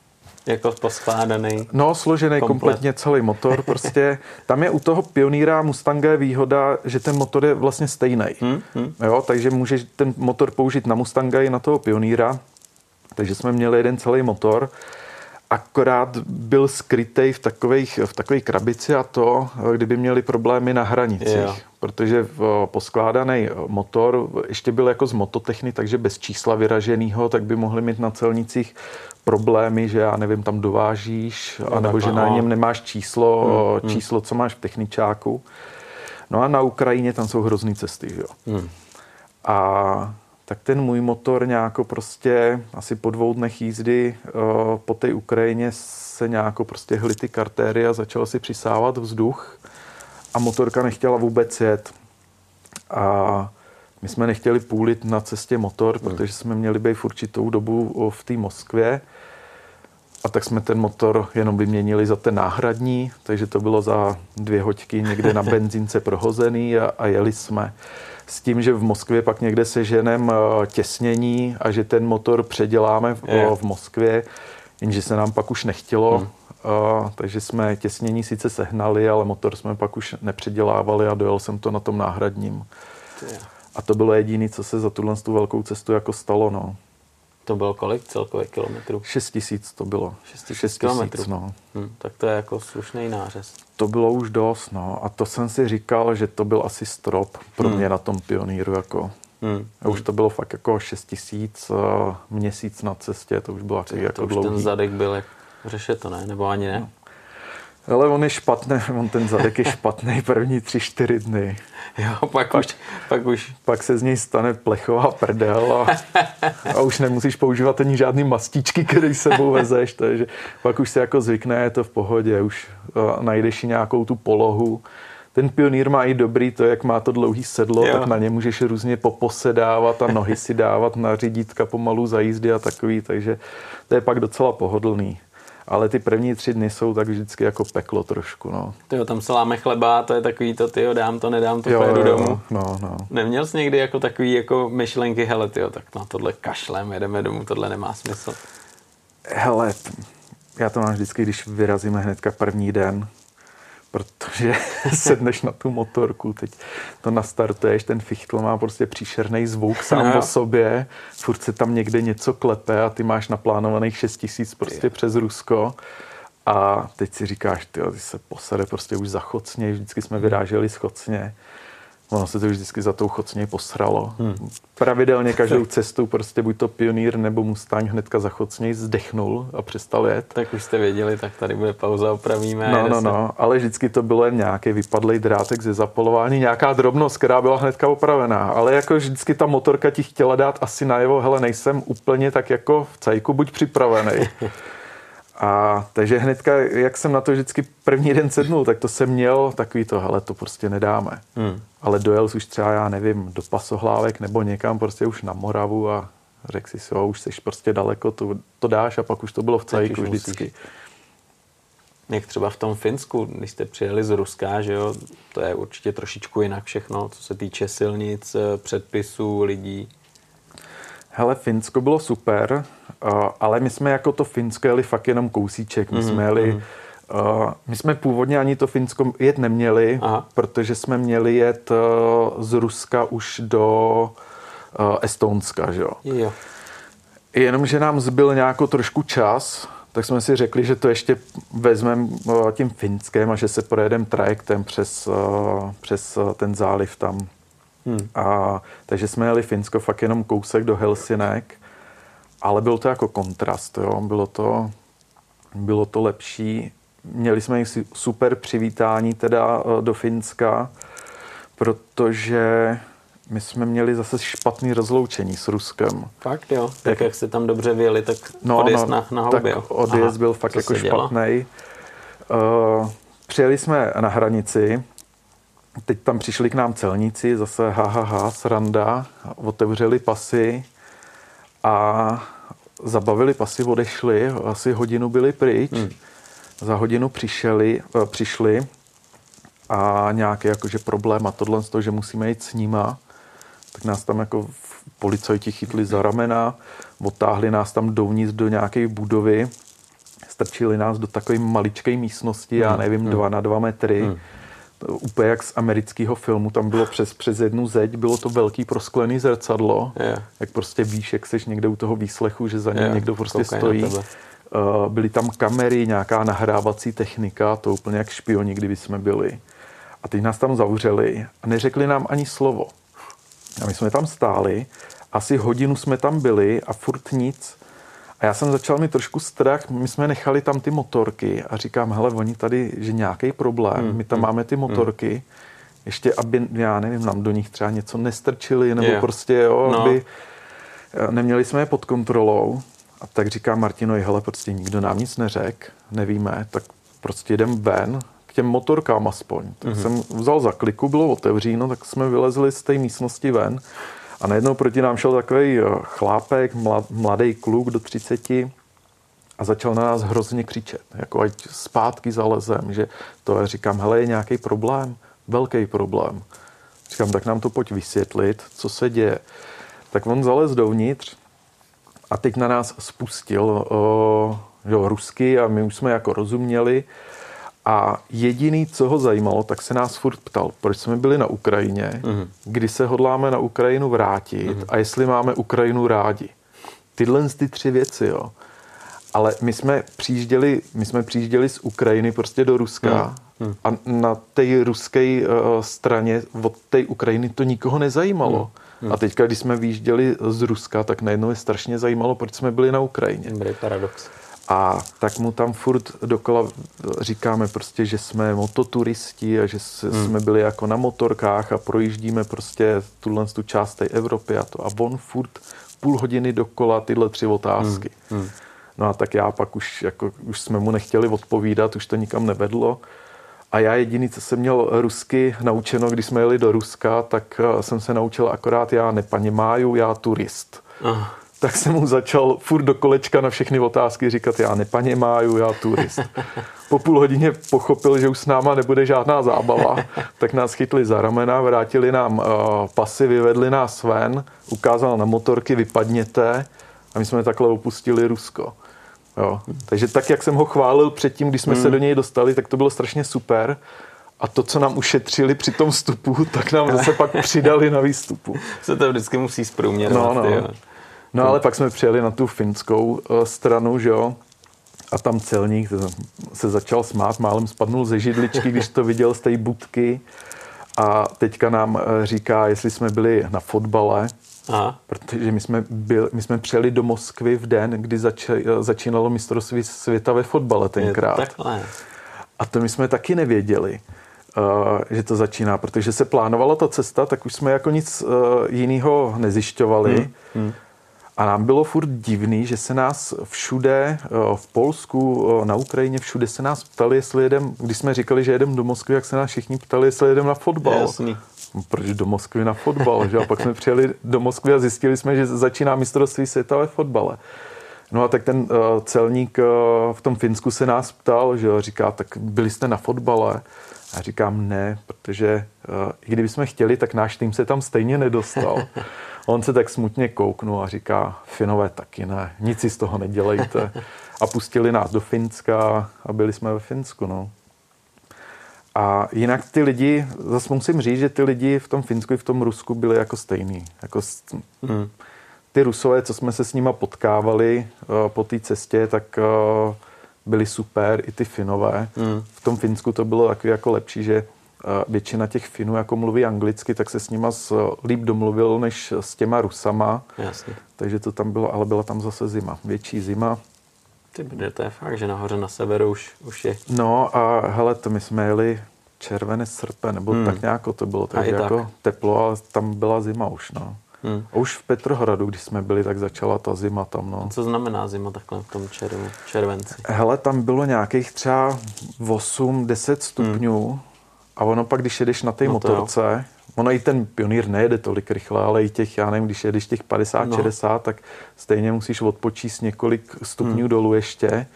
Jako poskládaný. No, složený komplet. kompletně celý motor. Prostě [laughs] tam je u toho pioníra Mustanga je výhoda, že ten motor je vlastně stejný. Hmm, hmm. Jo, takže můžeš ten motor použít na Mustanga i na toho pioníra. Takže jsme měli jeden celý motor akorát byl skrytej v takových, v takové krabici a to, kdyby měli problémy na hranicích. Jo. Protože v poskládaný motor ještě byl jako z mototechny, takže bez čísla vyraženého, tak by mohli mít na celnicích problémy, že já nevím, tam dovážíš, no, anebo že na něm nemáš číslo, hmm, hmm. číslo, co máš v techničáku. No a na Ukrajině tam jsou hrozný cesty, že jo. Hmm. A tak ten můj motor nějako prostě asi po dvou dnech jízdy uh, po té Ukrajině se nějako prostě hly ty kartéry a začal si přisávat vzduch a motorka nechtěla vůbec jet. A my jsme nechtěli půlit na cestě motor, hmm. protože jsme měli být v určitou dobu v té Moskvě. A tak jsme ten motor jenom vyměnili za ten náhradní, takže to bylo za dvě hoďky někde na [laughs] benzínce prohozený a, a jeli jsme s tím, že v Moskvě pak někde seženem eh, těsnění a že ten motor předěláme v, v Moskvě, jenže se nám pak už nechtělo, hmm. Uh, takže jsme těsnění sice sehnali, ale motor jsme pak už nepředělávali a dojel jsem to na tom náhradním. A to bylo jediné, co se za tuhle tu velkou cestu jako stalo. No. To bylo kolik celkově kilometrů? 6 tisíc to bylo. 6 tisíc kilometrů. No. Hm, tak to je jako slušný nářez. To bylo už dost, no. A to jsem si říkal, že to byl asi strop pro hm. mě na tom pioníru. Jako. Hmm. A už to bylo fakt jako 6 tisíc uh, měsíc na cestě, to už bylo to, jako to už dlouhý. ten zadek byl jak řeše to, ne? Nebo ani ne? No. Ale on je špatný, on ten zadek je špatný první tři, čtyři dny. Jo, pak, pak, už, pak už. Pak se z něj stane plechová prdel a, a už nemusíš používat ani žádný mastičky, který sebou vezeš, takže pak už se jako zvykne, je to v pohodě, už najdeš si nějakou tu polohu. Ten pionýr má i dobrý to, jak má to dlouhý sedlo, jo. tak na ně můžeš různě poposedávat a nohy si dávat na řídítka pomalu za jízdy a takový, takže to je pak docela pohodlný ale ty první tři dny jsou tak vždycky jako peklo trošku, no. Tyjo, tam se láme chleba, to je takový to, tyjo, dám to, nedám to, jo, pojedu jo, domů. No, no. Neměl jsi někdy jako takový jako myšlenky, hele, tyjo, tak na tohle kašlem, jedeme domů, tohle nemá smysl. Hele, já to mám vždycky, když vyrazíme hnedka první den, protože [laughs] sedneš na tu motorku, teď to nastartuješ, ten fichtl má prostě příšerný zvuk sám no. o sobě, furt se tam někde něco klepe a ty máš naplánovaných 6 tisíc prostě přes Rusko. A teď si říkáš, ty, ty se posede prostě už zachocně, vždycky jsme vyráželi schocně Ono se to už vždycky za tou chocně posralo. Hmm. Pravidelně každou [laughs] cestu prostě buď to pionýr nebo Mustang hnedka za chocně zdechnul a přestal jet. Tak už jste věděli, tak tady bude pauza, opravíme. No, no, no, ale vždycky to bylo jen nějaký vypadlej drátek ze zapolování, nějaká drobnost, která byla hnedka opravená. Ale jako vždycky ta motorka ti chtěla dát asi najevo, hele, nejsem úplně tak jako v cajku, buď připravený. [laughs] A takže hnedka, jak jsem na to vždycky první den sednul, tak to jsem měl takový to, hele, to prostě nedáme. Hmm. Ale dojel už třeba, já nevím, do pasohlávek nebo někam prostě už na Moravu a řekl si, jo, už jsi prostě daleko, to, to dáš a pak už to bylo v cajku vždycky. Musíš. Jak třeba v tom Finsku, když jste přijeli z Ruska, že jo, to je určitě trošičku jinak všechno, co se týče silnic, předpisů, lidí. Hele, Finsko bylo super, ale my jsme jako to Finsko jeli fakt jenom kousíček. My mm-hmm. jsme jeli, mm-hmm. Uh, my jsme původně ani to Finsko jet neměli, Aha. protože jsme měli jet uh, z Ruska už do uh, Estonska, že jo. jo. Jenomže nám zbyl nějakou trošku čas, tak jsme si řekli, že to ještě vezmeme uh, tím Finskem a že se projedeme trajektem přes, uh, přes uh, ten záliv tam. Hmm. A, takže jsme jeli Finsko fakt jenom kousek do Helsinek, ale byl to jako kontrast, jo. Bylo to, bylo to lepší. Měli jsme i super přivítání teda e, do Finska, protože my jsme měli zase špatný rozloučení s Ruskem. Fakt jo, tak jak, jak se tam dobře vyjeli, tak no, odjezd no, na, na houby, tak odjezd Aha, byl fakt jako špatný. Uh, přijeli jsme na hranici, teď tam přišli k nám celníci, zase ha, ha, ha sranda, otevřeli pasy a zabavili pasy, odešli, asi hodinu byli pryč. Hmm. Za hodinu přišeli, uh, přišli a nějaký jakože problém a tohle z toho, že musíme jít s nima, tak nás tam jako policajti chytli za ramena, odtáhli nás tam dovnitř do nějaké budovy, strčili nás do takové maličké místnosti, já hmm, nevím, hmm. dva na dva metry, hmm. Úplně jak z amerického filmu, tam bylo přes, přes jednu zeď, bylo to velký prosklený zrcadlo, yeah. jak prostě víš, jak seš někde u toho výslechu, že za ním yeah. někdo prostě Koukaj stojí. Byly tam kamery, nějaká nahrávací technika, to úplně jak špioni, kdyby jsme byli. A teď nás tam zavřeli a neřekli nám ani slovo. A my jsme tam stáli, asi hodinu jsme tam byli a furt nic. A já jsem začal mít trošku strach, my jsme nechali tam ty motorky a říkám, hele, oni tady, že nějaký problém, hmm. my tam hmm. máme ty hmm. motorky, hmm. ještě aby, já nevím, nám do nich třeba něco nestrčili, nebo yeah. prostě, jo, no. aby eh, neměli jsme je pod kontrolou. A tak říká Martinovi, hele, prostě nikdo nám nic neřek, nevíme, tak prostě jdem ven, těm motorkám aspoň. Tak mm-hmm. jsem vzal za kliku, bylo otevříno, tak jsme vylezli z té místnosti ven a najednou proti nám šel takový eh, chlápek, mladý kluk do 30 a začal na nás hrozně křičet, jako ať zpátky zalezem, že to já říkám, hele, je nějaký problém, velký problém. Říkám, tak nám to pojď vysvětlit, co se děje. Tak on zalez dovnitř a teď na nás spustil uh, jo, rusky a my už jsme jako rozuměli a jediný, co ho zajímalo, tak se nás furt ptal, proč jsme byli na Ukrajině, mm-hmm. kdy se hodláme na Ukrajinu vrátit mm-hmm. a jestli máme Ukrajinu rádi. Tyhle ty tři věci, jo. Ale my jsme přijížděli, my jsme přijížděli z Ukrajiny prostě do Ruska mm-hmm. a na té ruské uh, straně od té Ukrajiny to nikoho nezajímalo. Mm-hmm. A teďka, když jsme vyjížděli z Ruska, tak najednou je strašně zajímalo, proč jsme byli na Ukrajině. Dobrý paradox. A tak mu tam furt dokola říkáme prostě, že jsme mototuristi a že hmm. jsme byli jako na motorkách a projíždíme prostě tuhle tu část té Evropy a to. A on furt půl hodiny dokola tyhle tři otázky. Hmm. Hmm. No a tak já pak už, jako, už jsme mu nechtěli odpovídat, už to nikam nevedlo. A já jediný, co jsem měl rusky naučeno, když jsme jeli do Ruska, tak eh, jsem se naučil akorát já nepaněmáju, já turist. Aha tak jsem mu začal furt do kolečka na všechny otázky říkat, já nepaně máju, já turist. Po půl hodině pochopil, že už s náma nebude žádná zábava, tak nás chytli za ramena, vrátili nám uh, pasy, vyvedli nás ven, ukázal na motorky, vypadněte a my jsme takhle opustili Rusko. Jo. Takže tak, jak jsem ho chválil předtím, když jsme hmm. se do něj dostali, tak to bylo strašně super. A to, co nám ušetřili při tom vstupu, tak nám [laughs] zase pak přidali na výstupu. Se to vždycky musí zprůměrovat. No, no. No ale pak jsme přijeli na tu finskou uh, stranu, že jo, a tam celník se začal smát, málem spadnul ze židličky, když to viděl z té budky a teďka nám eh, říká, jestli jsme byli na fotbale, Aha. protože my jsme, byl, my jsme přijeli do Moskvy v den, kdy zač, začínalo mistrovství světa ve fotbale tenkrát. To a to my jsme taky nevěděli. Že to začíná, protože se plánovala ta cesta, tak už jsme jako nic jiného nezjišťovali. Hmm. Hmm. A nám bylo furt divný, že se nás všude, eh, v Polsku, eh, na Ukrajině, všude se nás ptali, jestli jedem, když jsme říkali, že jedem do Moskvy, jak se nás všichni ptali, jestli jedem na fotbal. Jasný. Proč do Moskvy na fotbal? že? A pak jsme přijeli do Moskvy a zjistili jsme, že začíná mistrovství světa ve fotbale. No a tak ten uh, celník uh, v tom Finsku se nás ptal, že říká, tak byli jste na fotbale? A říkám ne, protože uh, i kdybychom chtěli, tak náš tým se tam stejně nedostal. [laughs] On se tak smutně kouknul a říká, Finové taky ne, nic si z toho nedělejte. A pustili nás do Finska a byli jsme ve Finsku. No. A jinak ty lidi, zase musím říct, že ty lidi v tom Finsku i v tom Rusku byli jako stejný. Jako hmm. Ty Rusové, co jsme se s nima potkávali uh, po té cestě, tak uh, byli super, i ty Finové. Hmm. V tom Finsku to bylo takový jako lepší, že většina těch Finů jako mluví anglicky, tak se s nima líp domluvil než s těma Rusama. Jasně. Takže to tam bylo, ale byla tam zase zima, větší zima. Ty bude, to je fakt, že nahoře na severu už, už je. No a hele, to my jsme jeli červené srpe, nebo hmm. tak nějak to bylo, takže tak. jako teplo, ale tam byla zima už, no. Hmm. A už v Petrohradu, když jsme byli, tak začala ta zima tam, no. A co znamená zima takhle v tom červenci? Hele, tam bylo nějakých třeba 8-10 stupňů hmm. A ono pak, když jedeš na té no motorce, ono i ten pionýr nejede tolik rychle, ale i těch, já nevím, když jedeš těch 50-60, no. tak stejně musíš odpočíst několik stupňů hmm. dolů ještě.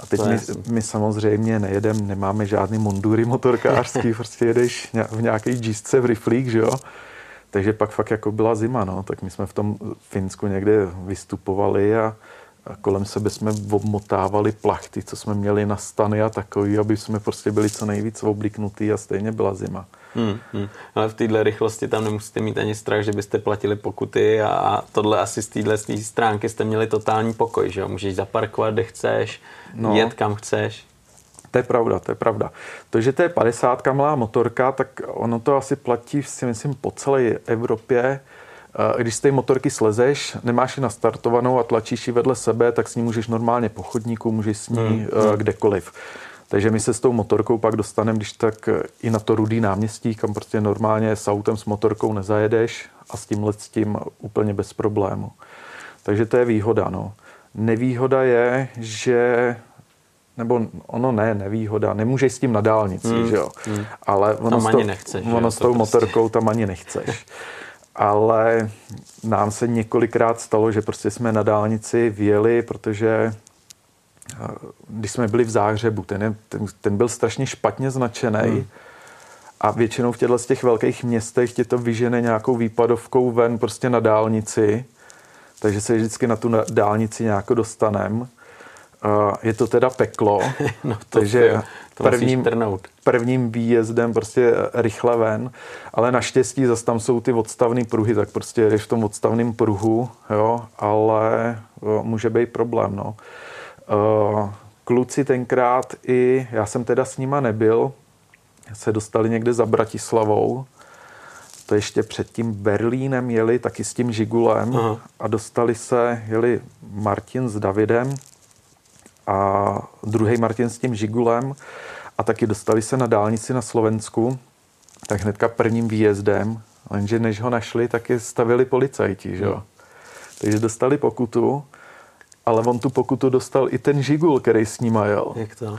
A teď my, my samozřejmě nejedeme, nemáme žádný mundury motorkářský, [laughs] prostě jedeš v nějaké džísce v riflík, že jo. Takže pak fakt jako byla zima, no. Tak my jsme v tom Finsku někde vystupovali a, a kolem sebe jsme obmotávali plachty, co jsme měli na stany a takový, aby jsme prostě byli co nejvíc obliknutý a stejně byla zima. Hmm, hmm. Ale v téhle rychlosti tam nemusíte mít ani strach, že byste platili pokuty a tohle asi z téhle stránky jste měli totální pokoj, že jo? Můžeš zaparkovat, kde chceš, no. jet kam chceš. To je pravda, to je pravda. To, že to je 50 malá motorka, tak ono to asi platí, si myslím, po celé Evropě. Eh, když z té motorky slezeš, nemáš ji nastartovanou a tlačíš ji vedle sebe, tak s ní můžeš normálně po chodníku, můžeš s ní hmm. hmm. kdekoliv. Takže my se s tou motorkou pak dostaneme, když tak eh, i na to rudý náměstí, kam prostě normálně s autem s motorkou nezajedeš a s tímhle s tím úplně bez problému. Takže to je výhoda. No. Nevýhoda je, že nebo ono ne, nevýhoda, nemůžeš s tím na dálnici, hmm. že jo. Hmm. Ale ono, tam s, to, nechceš, ono s tou prostě. motorkou tam ani nechceš. [laughs] Ale nám se několikrát stalo, že prostě jsme na dálnici vyjeli, protože eh, když jsme byli v Záhřebu, ten, je, ten, ten byl strašně špatně značený. Hmm. a většinou v těchto z těch velkých městech tě to vyžene nějakou výpadovkou ven prostě na dálnici, takže se vždycky na tu dálnici nějak dostanem je to teda peklo, [laughs] no to takže je, to prvním, prvním výjezdem prostě rychle ven, ale naštěstí zase tam jsou ty odstavné pruhy, tak prostě jedeš v tom odstavném pruhu, jo, ale může být problém, no. Kluci tenkrát i, já jsem teda s nima nebyl, se dostali někde za Bratislavou, to ještě před tím Berlínem jeli taky s tím Žigulem Aha. a dostali se, jeli Martin s Davidem, a druhý Martin s tím Žigulem a taky dostali se na dálnici na Slovensku, tak hnedka prvním výjezdem, lenže než ho našli, tak je stavili policajti, že jo. Hmm. Takže dostali pokutu, ale on tu pokutu dostal i ten Žigul, který s ním jel. Jak to?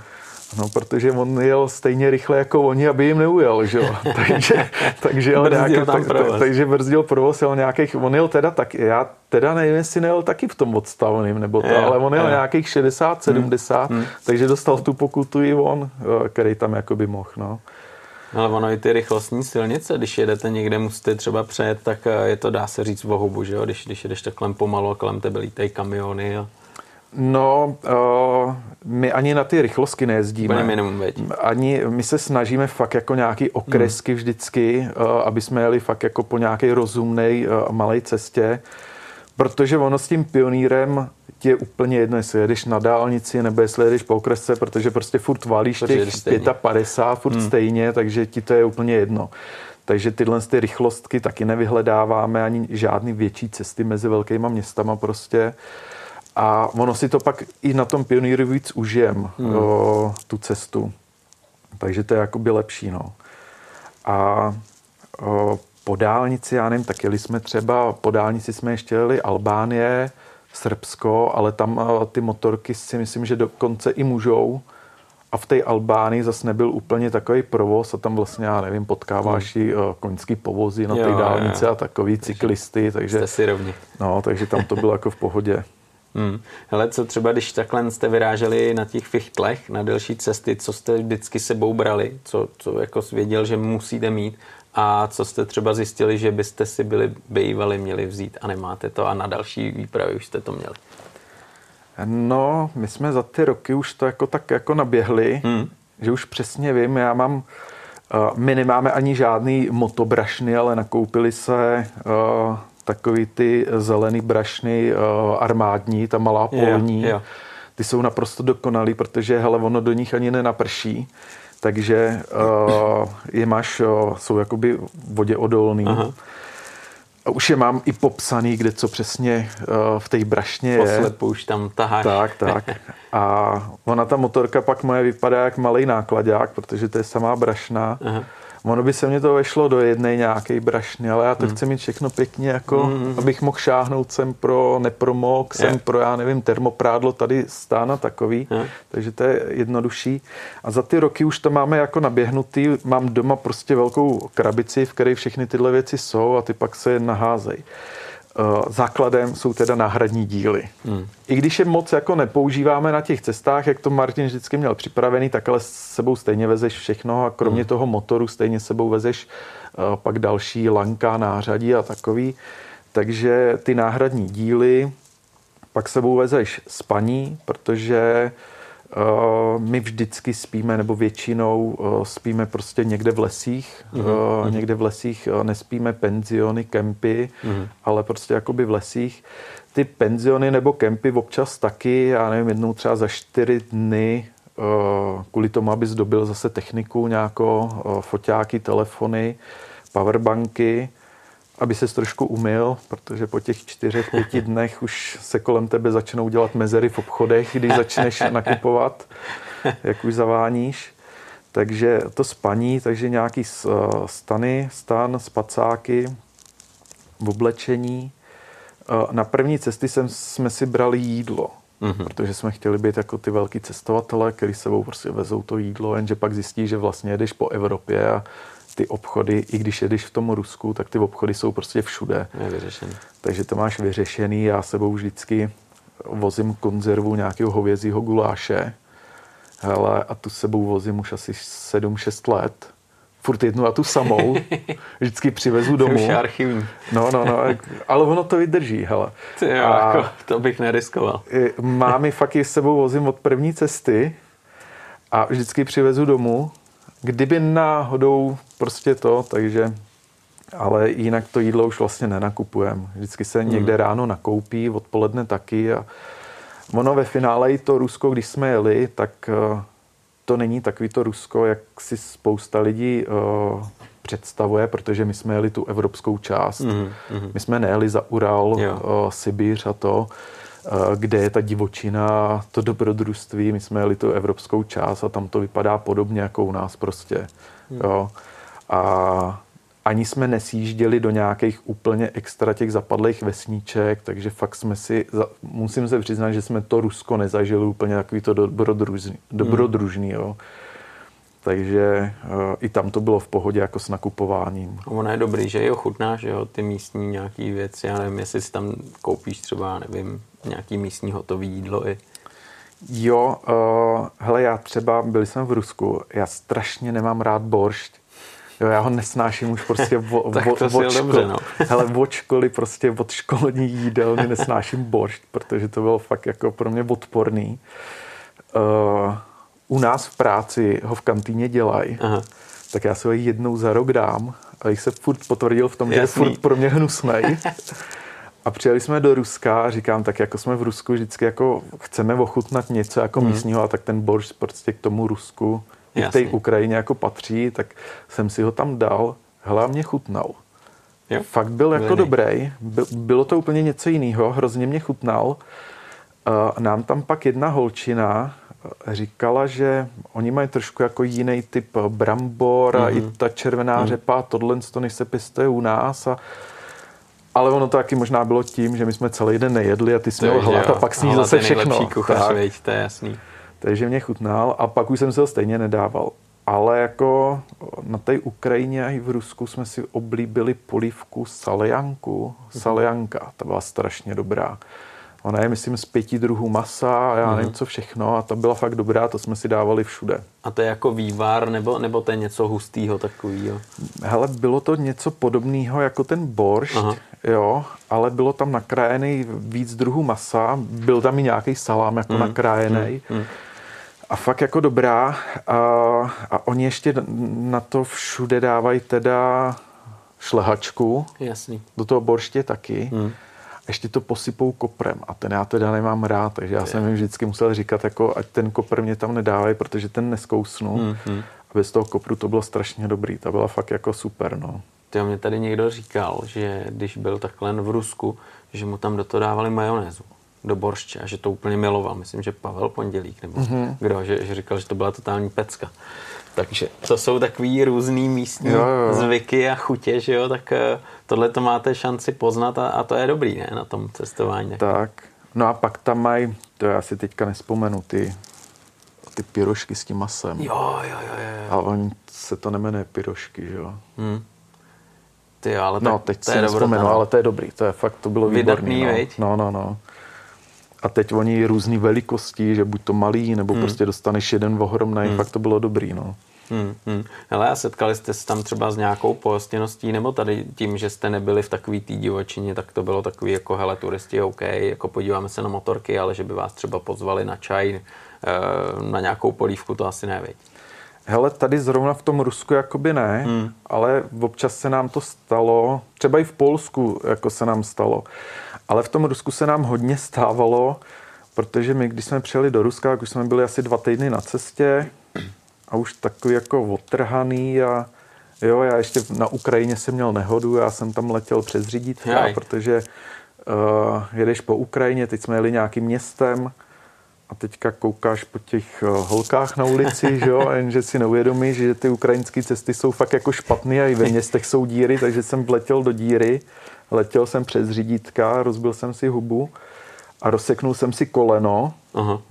No, protože on jel stejně rychle jako oni, aby jim neujel, že jo. [laughs] takže, takže jel brzdil nějaký, tam tak, takže brzdil provoz, jel nějakých, on jel teda tak, já teda nevím, jestli nejel taky v tom odstaveným, nebo to, je, ale on jel je. nějakých 60, 70, hmm. hmm. takže dostal tu pokutu i on, který tam jakoby mohl, no. Ale ono i ty rychlostní silnice, když jedete někde, musíte třeba přejet, tak eh, je to, dá se říct, v že jo? Když, když jedeš takhle pomalu a kolem tebe lítají kamiony a No, uh, my ani na ty rychlostky nejezdíme. minimum, veď. Ani my se snažíme fakt jako nějaký okresky hmm. vždycky, uh, aby jsme jeli fakt jako po nějaké rozumné uh, malé cestě, protože ono s tím pionýrem ti je úplně jedno, jestli jedeš na dálnici nebo jestli jedeš po okresce, protože prostě furt valíš těch 55, furt hmm. stejně, takže ti to je úplně jedno. Takže tyhle ty rychlostky taky nevyhledáváme, ani žádný větší cesty mezi velkýma městama prostě. Uh, a ono si to pak i na tom pionýru víc užijem, hmm. o, tu cestu. Takže to je jakoby lepší, no. A o, po dálnici, já nevím, tak jeli jsme třeba, po dálnici jsme ještě jeli Albánie, Srbsko, ale tam ty motorky si myslím, že dokonce i můžou. A v té Albánii zase nebyl úplně takový provoz a tam vlastně, já nevím, potkáváš hmm. i koňský povozy na té dálnici jo. a takový cyklisty. Takže, Jste si rovni. No, takže tam to bylo jako v pohodě. Hmm. Hele, co třeba, když takhle jste vyráželi na těch fichtlech, na delší cesty, co jste vždycky sebou brali, co, co jako věděl, že musíte mít a co jste třeba zjistili, že byste si byli bývali měli vzít a nemáte to a na další výpravy už jste to měli? No, my jsme za ty roky už to jako tak jako naběhli, hmm. že už přesně vím, já mám, my nemáme ani žádný motobrašny, ale nakoupili se takový ty zelený brašny uh, armádní, ta malá polní. Jo, jo. Ty jsou naprosto dokonalý, protože hele, ono do nich ani nenaprší. Takže uh, je máš, uh, jsou jakoby voděodolný. Aha. A už je mám i popsaný, kde co přesně uh, v té brašně je. Poslepu už tam taháš. Tak, tak. A ona ta motorka pak moje vypadá jak malý nákladák, protože to je samá brašna. Aha ono by se mě to vešlo do jedné nějaké brašny, ale já to hmm. chci mít všechno pěkně, jako hmm. abych mohl šáhnout sem pro nepromok, sem yeah. pro, já nevím, termoprádlo tady stána takový, yeah. takže to je jednodušší. A za ty roky už to máme jako naběhnutý, mám doma prostě velkou krabici, v které všechny tyhle věci jsou a ty pak se naházejí. Eh, základem jsou teda náhradní díly. Hmm. I když je moc jako nepoužíváme na těch cestách, jak to Martin vždycky měl připravený, tak ale s sebou stejně vezeš všechno a kromě hmm. toho motoru stejně sebou vezeš uh, pak další lanka, nářadí a takový. Takže ty náhradní díly pak sebou vezeš spaní, protože Uh, my vždycky spíme, nebo většinou uh, spíme prostě někde v lesích. Mm-hmm. Někde v lesích nespíme penziony, kempy, mm-hmm. ale prostě jakoby v lesích. Ty penziony nebo kempy občas taky, já nevím, jednou třeba za čtyři dny kvůli tomu, aby zdobil zase techniku nějakou, foťáky, telefony, powerbanky, aby se trošku umyl, protože po těch čtyřech, pěti [laughs] dnech už se kolem tebe začnou dělat mezery v obchodech, když začneš [laughs] nakupovat, jak už zaváníš. Takže to spaní, takže nějaký eh, stany, stan, spacáky, v oblečení. Eh, na první cesty jsem, jsme si brali jídlo, mm-hmm. protože jsme chtěli být jako ty velký cestovatele, který sebou prostě vezou to jídlo, jenže pak zjistí, že vlastně jedeš po Evropě a ty obchody, i když jedeš v tom Rusku, tak ty obchody jsou prostě všude. Je vyřešený. Takže to máš vyřešený. Já sebou vždycky vozím konzervu nějakého hovězího guláše. Hele, a tu sebou vozím už asi 7-6 let. Furt jednu a tu samou. [laughs] Vždycky přivezu domů. Už archivní. No, no, no. Ale ono to vydrží, hele. Ty jo, a jako, to bych neriskoval. Mámy fakt s sebou vozím od první cesty a vždycky přivezu domů kdyby náhodou prostě to, takže ale jinak to jídlo už vlastně nenakupujeme. Vždycky se někde hmm. ráno nakoupí, odpoledne taky a ono ve finále i to Rusko, když jsme jeli, tak eh, to není takový to Rusko, jak si spousta lidí uh, představuje, protože my jsme jeli tu evropskou část. Mm, mm. My jsme nejeli za Ural, uh, Sibíř a to. Eh, kde je ta divočina, to dobrodružství. My jsme jeli tu evropskou část a tam to vypadá podobně jako u nás prostě. Hmm. Jo. A ani jsme nesjížděli do nějakých úplně extra těch zapadlých vesníček, takže fakt jsme si, musím se přiznat, že jsme to Rusko nezažili úplně takový to dobrodružný, dobrodružný jo. Takže uh, i tam to bylo v pohodě jako s nakupováním. Ono je dobrý, že jo, chutnáš, že jo, ty místní nějaký věci, já nevím, jestli si tam koupíš třeba, nevím, nějaký místní hotový jídlo i. Jo, uh, hele, já třeba, byli jsme v Rusku, já strašně nemám rád boršť. Jo, já ho nesnáším už prostě [laughs] vo, tak vo, to od škol, dobře, no. [laughs] hele, od školy, prostě od školní jídelny nesnáším boršť, protože to bylo fakt jako pro mě odporný. Uh, u nás v práci ho v kantýně dělají, tak já se ho jednou za rok dám a jich se furt potvrdil v tom, Jasný. že je furt pro mě hnusnej. A přijeli jsme do Ruska a říkám, tak jako jsme v Rusku vždycky jako chceme ochutnat něco jako hmm. místního a tak ten borš prostě k tomu Rusku i v té Ukrajině jako patří, tak jsem si ho tam dal. Mě chutnal. Jo. Fakt byl jako Byli. dobrý. Bylo to úplně něco jiného, hrozně mě chutnal. Nám tam pak jedna holčina říkala, že oni mají trošku jako jiný typ brambor a mm-hmm. i mhm. ta červená mm-hmm. řepa, tohle to než se pěstuje u nás a ale ono to taky možná bylo tím, že my jsme celý den nejedli a ty jsme měl hlad a pak sníš zase všechno. Kuchař, tak. Veď, to je jasný. Takže mě chutnal a pak už jsem se ho stejně nedával. Ale jako na té Ukrajině a i v Rusku jsme si oblíbili polívku salejanku. Mhm. Salejanka, ta byla strašně dobrá. Ona je, myslím, z pěti druhů masa a já mm. nevím, co všechno. A ta byla fakt dobrá, to jsme si dávali všude. A to je jako vývar, nebo, nebo to je něco hustého takového? Hele, bylo to něco podobného jako ten boršť, Aha. jo, ale bylo tam nakrájený víc druhů masa. Byl tam i nějaký salám jako mm. nakrájený. Mm. A fakt jako dobrá. A, a oni ještě na to všude dávají teda šlehačku. Jasný. Do toho borště taky. Mm ještě to posypou koprem a ten já teda nemám rád, takže já jsem jim vždycky musel říkat, jako, ať ten kopr mě tam nedávají, protože ten neskousnu. Hmm, hmm. A bez toho kopru to bylo strašně dobrý, ta byla fakt jako super, no. Ty mě tady někdo říkal, že když byl takhle v Rusku, že mu tam do toho dávali majonézu do borště a že to úplně miloval. Myslím, že Pavel Pondělík nebo mm-hmm. kdo, že, že říkal, že to byla totální pecka. Takže to jsou takový různý místní jo, jo. zvyky a chutě, že jo, tak eh, tohle to máte šanci poznat a, a to je dobrý, ne, na tom cestování. Tak, no a pak tam mají, to já si teďka nespomenu, ty, ty pyrošky s tím masem. Jo, jo, jo, jo. Ale oni se to nemenuje pyrošky, že jo. Hmm. Ty, ale no, teď to si nespomenu, no. ale to je dobrý, to je fakt, to bylo Vydatný, výborný. No. no, no, no. A teď oni různý velikosti, že buď to malý, nebo hmm. prostě dostaneš jeden ohromný, hmm. fakt to bylo dobrý, no. Hmm, hmm. Hele, a setkali jste se tam třeba s nějakou pohostinností, nebo tady tím, že jste nebyli v takový té divočině, tak to bylo takový jako, hele, turisti, OK, jako podíváme se na motorky, ale že by vás třeba pozvali na čaj, eh, na nějakou polívku, to asi nevěď. Hele, tady zrovna v tom Rusku jakoby ne, hmm. ale občas se nám to stalo, třeba i v Polsku jako se nám stalo, ale v tom Rusku se nám hodně stávalo, protože my, když jsme přijeli do Ruska, tak už jsme byli asi dva týdny na cestě a už takový jako odtrhaný a jo, já ještě na Ukrajině jsem měl nehodu, já jsem tam letěl přes řídítka, protože uh, jedeš po Ukrajině, teď jsme jeli nějakým městem, a teďka koukáš po těch eh, holkách na ulici, že jo, jenže si neuvědomíš, že ty ukrajinské cesty jsou fakt jako špatné a i ve městech jsou díry, takže jsem vletěl do díry, letěl jsem přes řídítka, rozbil jsem si hubu a rozseknul jsem si koleno. Aha.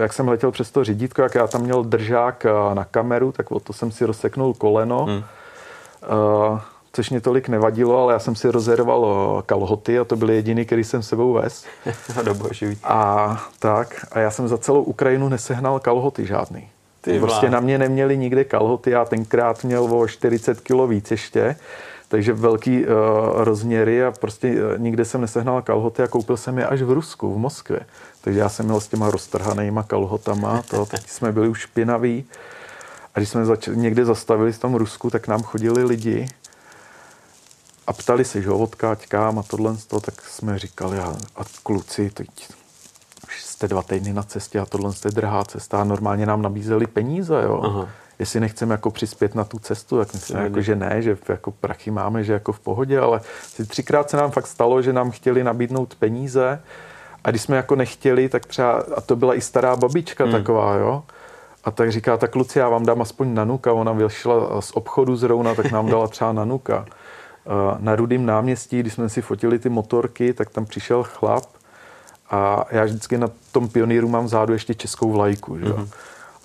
Jak jsem letěl přes to řídítko, jak já tam měl držák eh, na kameru, tak o to jsem si rozseknul koleno. Hmm což mě tolik nevadilo, ale já jsem si rozerval eh, kalhoty a to byly jediný, který jsem sebou vez. [laughs] a tak, a já jsem za celou Ukrajinu nesehnal kalhoty žádný. Ty prostě na mě neměli nikde kalhoty, já tenkrát měl o 40 kg víc ještě, takže velký uh, rozměry a prostě uh, nikde jsem nesehnal kalhoty a koupil jsem je až v Rusku, v Moskvě. Takže já jsem měl s těma roztrhanýma kalhotama, to, [laughs] teď jsme byli už špinaví. A když jsme zač- někde zastavili v tom Rusku, tak nám chodili lidi a ptali se, že odkáď kam a tohle, tak jsme říkali, a, a kluci, teď už jste dva týdny na cestě a tohle je drahá cesta a normálně nám nabízeli peníze, jo. Aha. Jestli nechceme jako přispět na tu cestu, tak myslím, jako, že ne, že jako prachy máme, že jako v pohodě, ale si třikrát se nám fakt stalo, že nám chtěli nabídnout peníze a když jsme jako nechtěli, tak třeba, a to byla i stará babička hmm. taková, jo, a tak říká, tak kluci, já vám dám aspoň nanuka, ona vyšla z obchodu zrovna, tak nám dala třeba nanuka [laughs] na Rudým náměstí, když jsme si fotili ty motorky, tak tam přišel chlap a já vždycky na tom pioníru mám vzadu ještě českou vlajku. Že? Mm-hmm.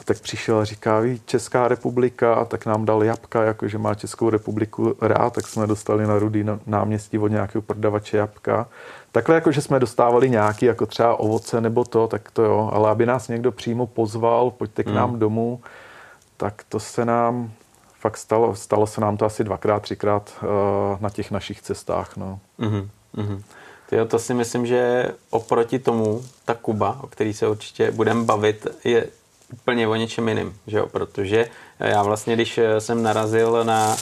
A tak přišel a říká, ví, Česká republika, a tak nám dal jabka, jakože má Českou republiku rád, tak jsme dostali na Rudý náměstí od nějakého prodavače jabka. Takhle jako, že jsme dostávali nějaký, jako třeba ovoce nebo to, tak to jo, ale aby nás někdo přímo pozval, pojďte k nám mm. domů, tak to se nám fakt stalo, stalo se nám to asi dvakrát, třikrát uh, na těch našich cestách. No. Mm-hmm. mm-hmm. Tyjo, to si myslím, že oproti tomu ta Kuba, o který se určitě budeme bavit, je úplně o něčem jiným, že jo? protože já vlastně, když jsem narazil na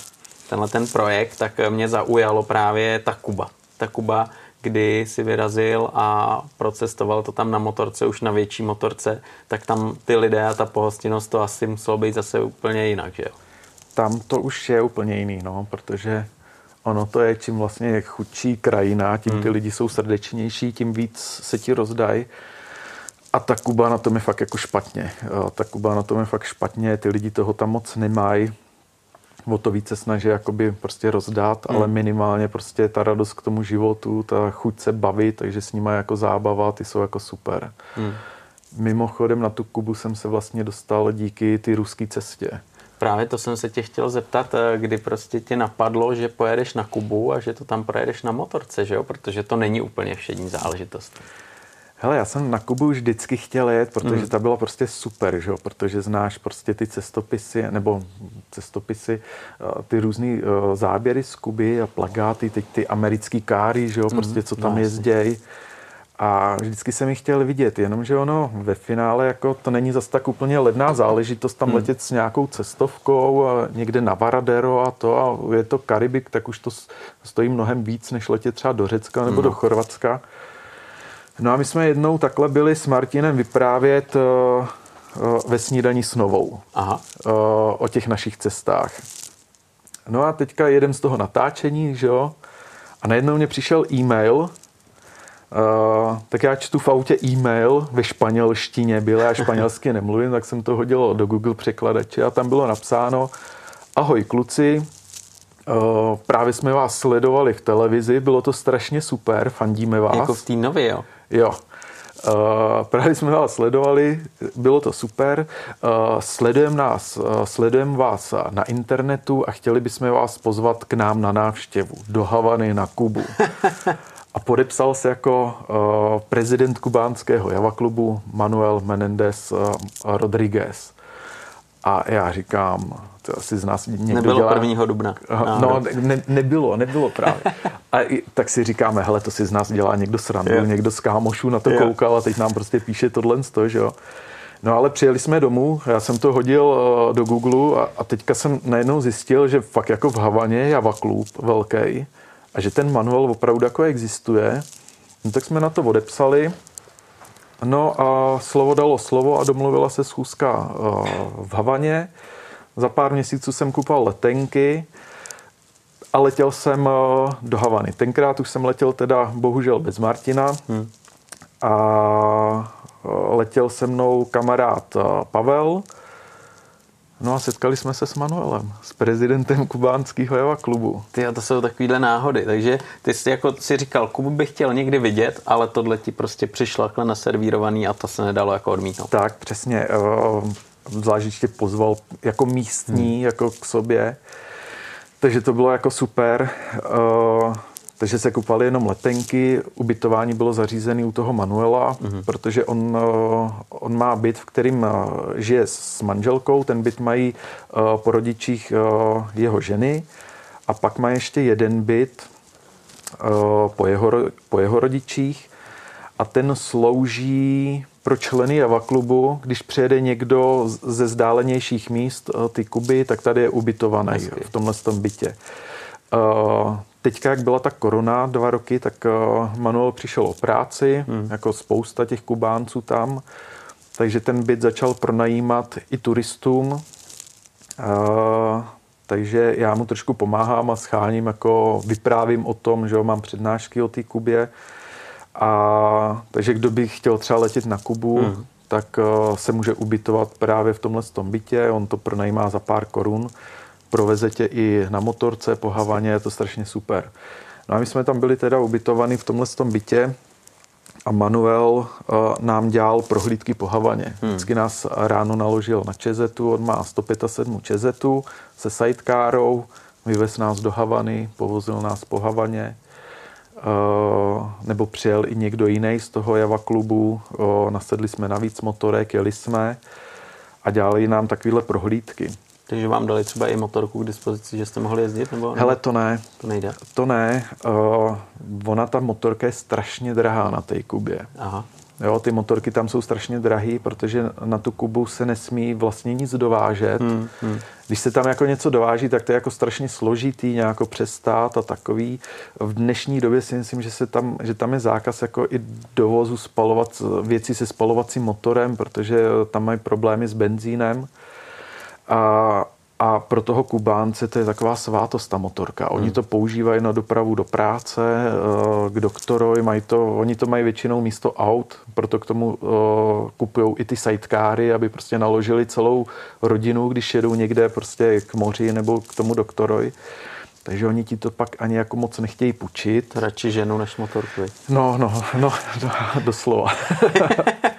tenhle ten projekt, tak mě zaujalo právě ta Kuba. Ta Kuba, kdy si vyrazil a procestoval to tam na motorce, už na větší motorce, tak tam ty lidé a ta pohostinnost to asi muselo být zase úplně jinak, že jo? tam to už je úplně jiný, no, protože ono to je, čím vlastně je chudší krajina, tím ty hmm. lidi jsou srdečnější, tím víc se ti rozdají. A ta Kuba na tom je fakt jako špatně. Ta Kuba na tom je fakt špatně, ty lidi toho tam moc nemají. O to více snaží jakoby prostě rozdát, hmm. ale minimálně prostě ta radost k tomu životu, ta chuť se bavit, takže s nimi jako zábava, ty jsou jako super. Hmm. Mimochodem na tu Kubu jsem se vlastně dostal díky ty ruské cestě. Právě to jsem se tě chtěl zeptat, eh, kdy prostě ti napadlo, že pojedeš na Kubu a že to tam projedeš na motorce, že jo? Protože to není úplně všední záležitost. Hele, já jsem na Kubu už vždycky chtěl jet, protože mm. ta byla prostě super, že jo? protože znáš prostě ty cestopisy, nebo cestopisy, eh, ty různý eh, záběry z Kuby a plagáty, teď ty americký káry, že jo? Mm. prostě co tam no, jezdějí. A vždycky jsem ji chtěl vidět, jenomže ono ve finále jako to není zase tak úplně ledná záležitost tam hmm. letět s nějakou cestovkou a někde na Varadero a to a je to Karibik, tak už to stojí mnohem víc, než letět třeba do Řecka nebo hmm. do Chorvatska. No a my jsme jednou takhle byli s Martinem vyprávět uh, uh, ve snídaní s Novou Aha. Uh, o těch našich cestách. No a teďka jedem z toho natáčení, že jo, a najednou mě přišel e-mail, uh, tak já čtu v autě e-mail ve španělštině, byl já španělsky nemluvím, tak jsem to hodil do Google překladače a tam bylo napsáno Ahoj kluci, uh, právě jsme vás sledovali v televizi, bylo to strašně super, fandíme vás. Jako v té nově, jo? Jo. Uh, právě jsme vás sledovali, bylo to super. Uh, sledujeme nás, uh, sledujeme vás na internetu a chtěli bychom vás pozvat k nám na návštěvu do Havany na Kubu. [laughs] A podepsal se jako uh, prezident kubánského Java klubu Manuel Menendez uh, Rodriguez. A já říkám, to asi z nás někdo Nebylo dělá... 1. dubna. No, ne, nebylo, nebylo právě. A i, tak si říkáme, hele, to si z nás dělá někdo srandu, yeah. někdo z kámošů na to yeah. koukal a teď nám prostě píše tohle z toho, že jo. No ale přijeli jsme domů, já jsem to hodil uh, do Google a, a teďka jsem najednou zjistil, že fakt jako v Havaně je Java klub velký a že ten manuál opravdu jako existuje. No tak jsme na to odepsali No a slovo dalo slovo a domluvila se schůzka uh, v Havaně. Za pár měsíců jsem kupoval letenky a letěl jsem do Havany. Tenkrát už jsem letěl teda bohužel bez Martina hmm. a letěl se mnou kamarád Pavel, No a setkali jsme se s Manuelem, s prezidentem kubánského Java klubu. Ty a to jsou takovýhle náhody, takže ty jsi jako si říkal, Kubu bych chtěl někdy vidět, ale tohle ti prostě přišlo takhle naservírovaný a to se nedalo jako odmítnout. Tak, přesně. Zvlášť tě pozval jako místní, hmm. jako k sobě. Takže to bylo jako super. Takže se kupovali jenom letenky, ubytování bylo zařízené u toho Manuela, mm-hmm. protože on, eh, on má byt, v kterým eh, žije s manželkou, ten byt mají po rodičích jeho ženy a pak má ještě jeden byt po jeho, po jeho rodičích a ten slouží pro členy Java klubu, když přijede někdo ze zdálenějších míst ty Kuby, tak tady je ubytovaný v tomhle tom bytě. Teďka, jak byla ta korona dva roky, tak eh, Manuel přišel o práci, hmm. jako spousta těch Kubánců tam, takže ten byt začal pronajímat i turistům. Takže já mu trošku pomáhám a scháním, jako vyprávím o tom, že mám přednášky o té Kubě. A, takže kdo by chtěl třeba letět na Kubu, hmm. tak uh, se může ubytovat právě v tomhle tom bytě. On to pronajímá za pár korun proveze tě i na motorce po Havaně, je to strašně super. No a my jsme tam byli teda ubytovaní v tomhle tom bytě a Manuel uh, nám dělal prohlídky po Havaně. Hmm. Vždycky nás ráno naložil na Čezetu, on má 107 Čezetu se sidecárou, vyvez nás do Havany, povozil nás po Havaně, nebo přijel i někdo jiný z toho Java klubu, uh, nasedli jsme na víc motorek, jeli jsme a dělali nám takovéhle prohlídky. Takže vám dali třeba i motorku k dispozici, že jste mohli jezdit? Nebo, Hele, to ne. To nejde? To ne. Uh, ona, ta motorka je strašně drahá na té Kubě. Aha. Jo, ty motorky tam jsou strašně drahý, protože na tu Kubu se nesmí vlastně nic dovážet. Hmm, hmm. Když se tam jako něco dováží, tak to je jako strašně složitý nějako přestát a takový. V dnešní době si myslím, že, se tam, že tam je zákaz jako i dovozu spalovat, věcí se spalovacím motorem, protože tam mají problémy s benzínem. A, a pro toho Kubánce to je taková svátost, ta motorka. Oni hmm. to používají na dopravu do práce, eh, k doktorovi, mají to, oni to mají většinou místo aut, proto k tomu uh, kupují i ty sidecary, aby prostě naložili celou rodinu, když jedou někde prostě k moři nebo k tomu doktorovi. Takže oni ti to pak ani jako moc nechtějí půjčit. Radši ženu než motorku. No, no, no, doslova. [laughs]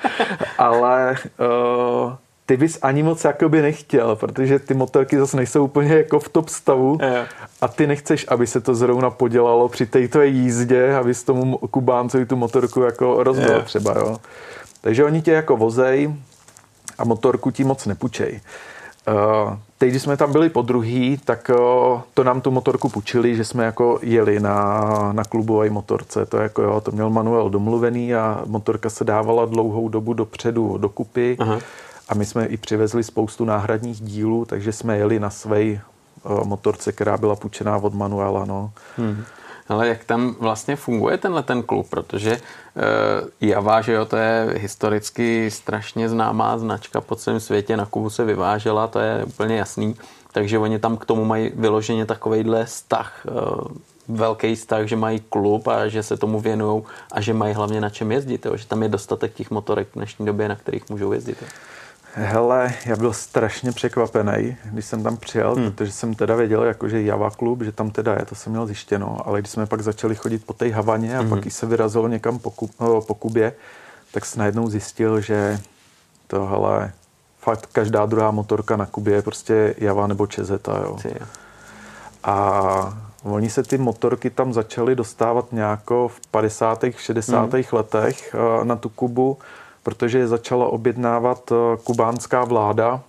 [laughs] Ale uh, ty bys ani moc jakoby nechtěl, protože ty motorky zase nejsou úplně jako v top stavu yeah. a ty nechceš, aby se to zrovna podělalo při této jízdě, aby s tomu Kubáncovi tu motorku jako rozbil yeah. třeba, jo. Takže oni tě jako vozej a motorku ti moc nepučej. Uh, teď, když jsme tam byli po druhý, tak uh, to nám tu motorku pučili, že jsme jako jeli na, na klubové motorce. To, jako, jo, to měl Manuel domluvený a motorka se dávala dlouhou dobu dopředu do kupy. Uh-huh a my jsme i přivezli spoustu náhradních dílů, takže jsme jeli na své uh, motorce, která byla půjčená od Manuela. No. Hmm. Ale jak tam vlastně funguje tenhle ten klub, protože uh, Java, že jo, to je historicky strašně známá značka po celém světě, na Kubu se vyvážela, to je úplně jasný, takže oni tam k tomu mají vyloženě takovejhle vztah, uh, velký vztah, že mají klub a že se tomu věnují a že mají hlavně na čem jezdit, jo? že tam je dostatek těch motorek v dnešní době, na kterých můžou jezdit. Jo? Hele, já byl strašně překvapený, když jsem tam přijel, hmm. protože jsem teda věděl, jako, že Java klub, že tam teda je, to jsem měl zjištěno, ale když jsme pak začali chodit po té Havaně a hmm. pak i se vyrazilo někam po, po Kubě, tak jsem najednou zjistil, že to, hele, fakt každá druhá motorka na Kubě je prostě Java nebo Čezeta, jo. A oni se ty motorky tam začaly dostávat nějako v 50. 60. Hmm. letech eh, na tu Kubu, protože je začala objednávat eh, kubánská vláda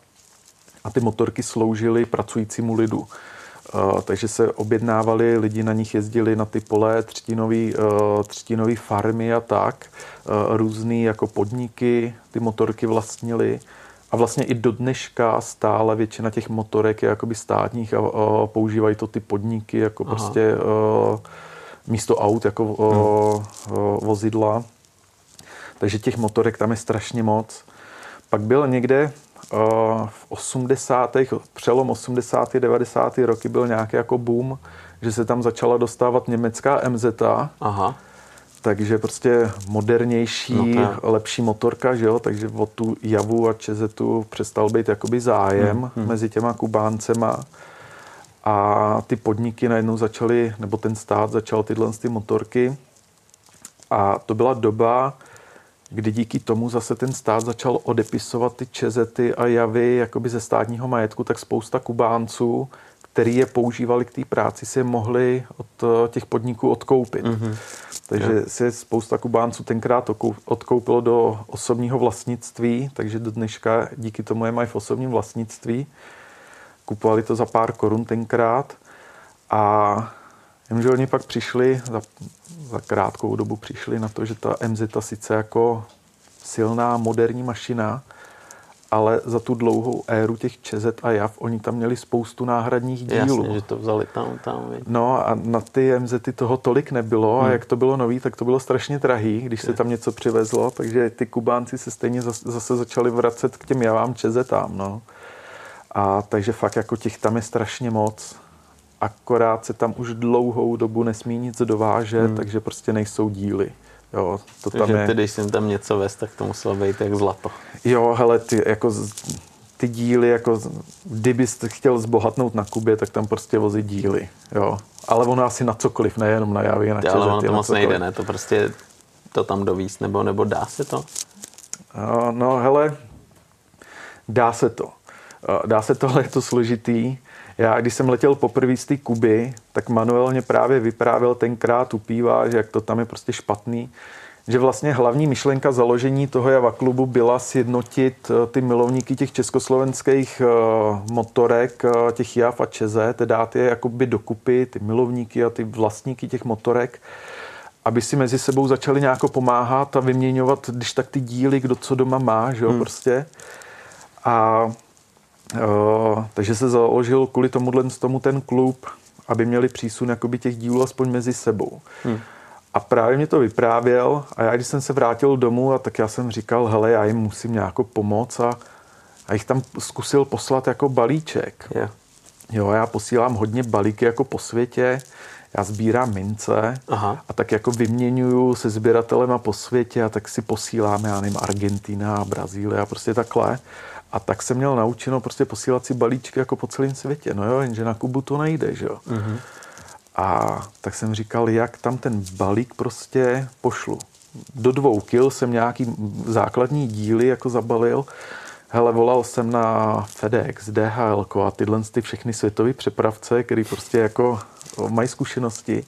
a ty motorky sloužily pracujícímu lidu. Uh, takže se objednávali, lidi na nich jezdili na ty pole, třtinový, uh, třtinový farmy a tak. Různý jako podniky ty motorky vlastnili. A vlastně i do dneška stále většina těch motorek je jakoby státních a, a používají to ty podniky jako Aha. prostě místo aut jako uh, vozidla. Takže těch motorek tam je strašně moc. Pak byl někde uh, v 80. přelom 80. 90. roky byl nějaký jako boom, že se tam začala dostávat německá MZ. Aha. Takže prostě modernější, no lepší motorka, že jo? takže o tu Javu a Čezetu přestal být jakoby zájem hmm, hmm. mezi těma Kubáncema a ty podniky najednou začaly, nebo ten stát začal tyhle ty motorky a to byla doba, kdy díky tomu zase ten stát začal odepisovat ty čezety a javy jakoby ze státního majetku, tak spousta Kubánců, který je používali k té práci, si je mohli od eh, těch podniků odkoupit. Mm-hmm. Takže yeah. si spousta Kubánců tenkrát odkoupilo do osobního vlastnictví, takže do dneška díky tomu je mají v osobním vlastnictví. Kupovali to za pár korun tenkrát a Jenomže oni pak přišli, za, za krátkou dobu přišli na to, že ta MZ sice jako silná moderní mašina, ale za tu dlouhou éru těch Čezet a JAV, oni tam měli spoustu náhradních dílů. Jasně, že to vzali tam, tam. Víc. No a na ty MZ toho tolik nebylo hmm. a jak to bylo nový, tak to bylo strašně drahý, když se tam něco přivezlo, takže ty Kubánci se stejně zase začali vracet k těm javám Čezetám, no. A takže fakt jako těch tam je strašně moc akorát se tam už dlouhou dobu nesmí nic dovážet, hmm. takže prostě nejsou díly. Jo, to tam takže je... ty, když jsem tam něco vez, tak to muselo být jak zlato. Jo, hele, ty, jako ty díly, jako kdybyste chtěl zbohatnout na Kubě, tak tam prostě vozí díly, jo. Ale ono asi na cokoliv, nejenom na javy, na čezety, Ale ono to moc cokoliv. nejde, ne? To prostě to tam dovíst, nebo, nebo dá se to? No, no hele, dá se to. Dá se to, ale je to složitý. Já, když jsem letěl poprvé z té Kuby, tak manuálně právě vyprávěl tenkrát upívá, že jak to tam je prostě špatný, že vlastně hlavní myšlenka založení toho Java klubu byla sjednotit eh, ty milovníky těch československých eh, motorek, eh, těch JAV a ČZ, dát je jakoby dokupy, ty milovníky a ty vlastníky těch motorek, aby si mezi sebou začali nějak pomáhat a vyměňovat, když tak ty díly, kdo co doma má, že jo, hmm. prostě. A takže se založil kvůli tomuhle tomu ten klub, aby měli přísun jakoby těch dílů aspoň mezi sebou. Hmm. A právě mě to vyprávěl a já, když jsem se vrátil domů, a tak já jsem říkal, hele, já jim musím nějak pomoct a, a jich tam zkusil poslat jako balíček. Yeah. Jo, já posílám hodně balíky jako po světě, já sbírám mince Aha. a tak jako vyměňuju se sběratelem a po světě a tak si posíláme, já nevím, Argentina, Brazílie a prostě takhle. A tak jsem měl naučeno prostě posílat si balíčky jako po celém světě. No jo, jenže na Kubu to nejde, že jo. Mm-hmm. A tak jsem říkal, jak tam ten balík prostě pošlu. Do dvou kil jsem nějaký základní díly jako zabalil. Hele, volal jsem na FedEx, DHL a tyhle ty všechny světové přepravce, který prostě jako mají zkušenosti.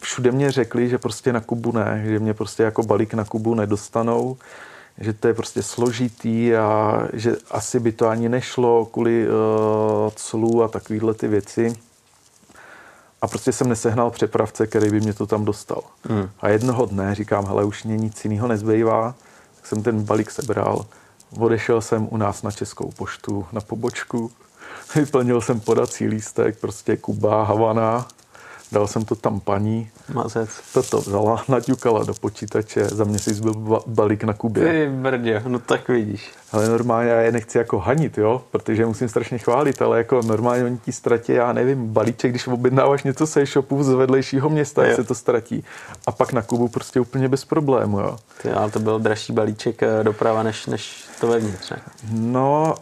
Všude mě řekli, že prostě na Kubu ne, že mě prostě jako balík na Kubu nedostanou že to je prostě složitý a že asi by to ani nešlo kvůli uh, clu a takovýhle ty věci. A prostě jsem nesehnal přepravce, který by mě to tam dostal. Hmm. A jednoho dne říkám, hele, už mě nic jiného nezbývá, tak jsem ten balík sebral. Odešel jsem u nás na Českou poštu na pobočku, [laughs] vyplnil jsem podací lístek, prostě Kuba, Havana, dal jsem to tam paní, Mazec. toto vzala, naťukala do počítače, za měsíc byl ba- balík na Kubě. Ty brdě, no tak vidíš. Ale normálně já je nechci jako hanit, jo, protože musím strašně chválit, ale jako normálně oni ti ztratí, já nevím, balíček, když objednáváš něco se e-shopu z vedlejšího města, jak se to ztratí. A pak na Kubu prostě úplně bez problému, jo. Ty, ale to byl dražší balíček eh, doprava, než, než to vevnitř. ne? No,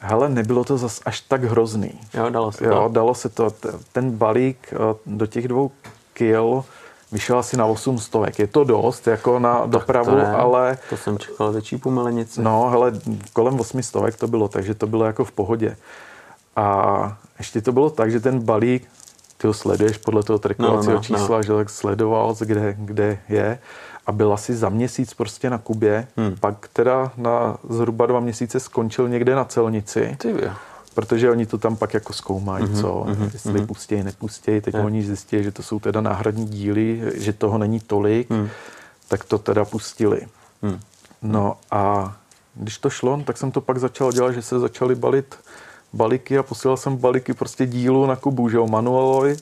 hele, nebylo to zas až tak hrozný. Jo, dalo se Jo, to. dalo se to. Ten balík eh, do těch dvou kil vyšel asi na 800. Je to dost jako na dopravu, to ne. ale To jsem čekal větší pumelenici. no, hele, kolem 800 to bylo, takže to bylo jako v pohodě. A ještě to bylo tak, že ten balík, ty ho sleduješ podle toho trackovacího No, no, no, čísla, že tak sledoval, kde, kde je a byl asi za měsíc prostě na Kubě, Hmm. pak teda na zhruba dva měsíce skončil někde na celnici. Ty jo. Protože oni to tam pak jako zkoumají, Mhm, mm-hmm, co, mm-hmm, jestli mm-hmm. pustějí, nepustějí. Teď Je. oni zjistí, že to jsou teda náhradní díly, že toho není tolik, mm. tak to teda pustili. Hmm. No a když to šlo, tak jsem to pak začal dělat, že se začaly balit balíky a posílal jsem balíky prostě dílu na Kubu, že jo, manualovi.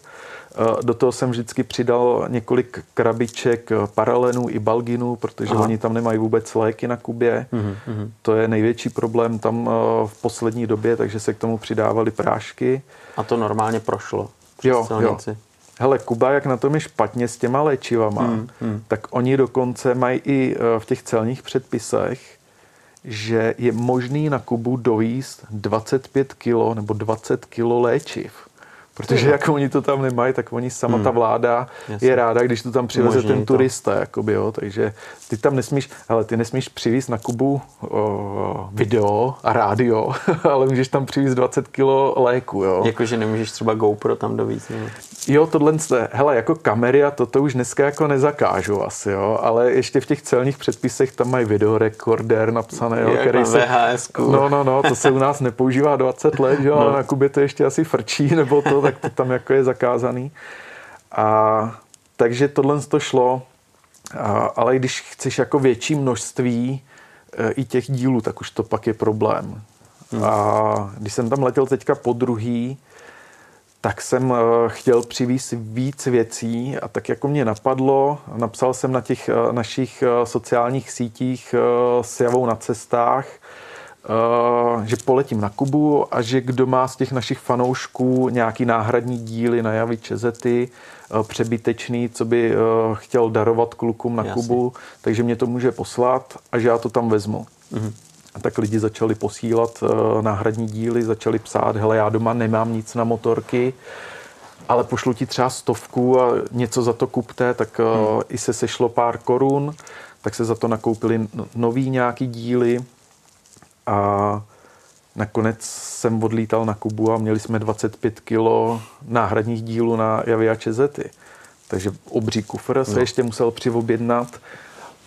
Eh, Do toho jsem vždycky přidal několik krabiček eh, paralenů i balginů, protože Aha. Oni tam nemají vůbec léky na Kubě. Mhm, mhm. To je největší problém tam eh, v poslední době, takže se k tomu přidávaly prášky. A to normálně prošlo. Jo, jo. silnici. Hele, Kuba, jak na tom je špatně s těma léčivama, Hmm, hmm. tak oni dokonce mají i v těch celních předpisech, že je možný na Kubu dojíst 25 kilo nebo 20 kilo léčiv. Protože jak oni to tam nemají, tak oni sama ta vláda Jasně. je ráda, když to tam přiveze Umožní ten to. turista. Jakoby, jo. Takže ty tam nesmíš, hele, ty nesmíš přivízt na Kubu o, video a rádio, [laughs] ale můžeš tam přivízt 20 kilo léku. Jo. Jakože nemůžeš třeba GoPro tam dovíc. Nebo... Jo, tohle, hele, jako kamery a toto už dneska jako nezakážu asi, jo, ale ještě v těch celních předpisech tam mají videorekorder napsané, jo, který na se... No, no, no, to se u nás nepoužívá 20 let, jo, No. ale na Kubě to ještě asi frčí, [laughs] nebo to, tak to tam jako je zakázaný. A takže tohle to šlo, a, ale když chceš jako větší množství e, i těch dílů, tak už to pak je problém. Hmm. A když jsem tam letěl teďka po druhý, tak jsem eh, chtěl přivízt víc věcí a tak jako mě napadlo, napsal jsem na těch eh, našich sociálních sítích s Javou na cestách, eh, že poletím na Kubu a že kdo má z těch našich fanoušků nějaký náhradní díly na Javy Čezety, eh, přebytečný, co by eh, chtěl darovat klukům na Jasně. Kubu, takže mě to může poslat a že já to tam vezmu. Mhm. A tak lidi začali posílat náhradní díly, začali psát, hele, já doma nemám nic na motorky, ale pošlu ti třeba stovku a něco za to kupte, tak hmm. i se sešlo pár korun, tak se za to nakoupili nový nějaký díly a nakonec jsem odlítal na Kubu a měli jsme 25 kilo náhradních dílů na Javy a Čezety. Takže obří kufr se No. ještě musel přivobjednat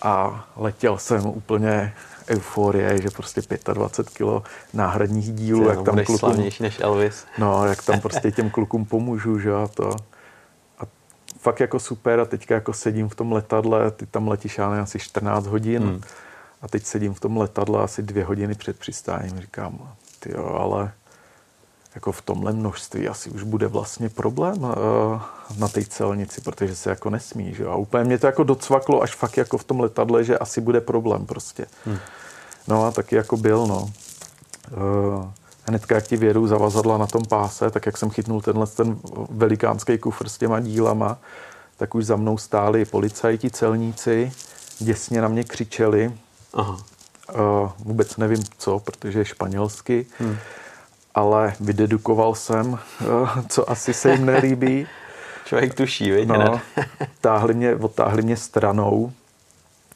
a letěl jsem úplně euforie, že prostě 25 kilo náhradních dílů, jak tam budeš klukům, slavnější než Elvis. no, jak tam [laughs] prostě těm klukům pomůžu, že a to. A fakt jako super a teďka jako sedím v tom letadle, ty tam letíš, já asi 14 hodin Hmm. A teď sedím v tom letadle asi dvě hodiny před přistáním, říkám, ty jo, ale jako v tomhle množství asi už bude vlastně problém uh, na té celnici, protože se jako nesmí, že. A úplně mě to jako docvaklo až fakt jako v tom letadle, že asi bude problém prostě. Hmm. No a taky jako byl, no. Uh, hnedka jak ti vědou zavazadla na tom páse, tak jak jsem chytnul tenhle ten velikánský kufr s těma dílama, tak už za mnou stáli policajti, celníci, děsně na mě křičeli, Aha. Uh, vůbec nevím co, protože je španělsky, Hmm. ale vydedukoval jsem, uh, co asi se jim nelíbí. [laughs] Člověk tuší, viď? No, [laughs] táhli mě, odtáhli mě stranou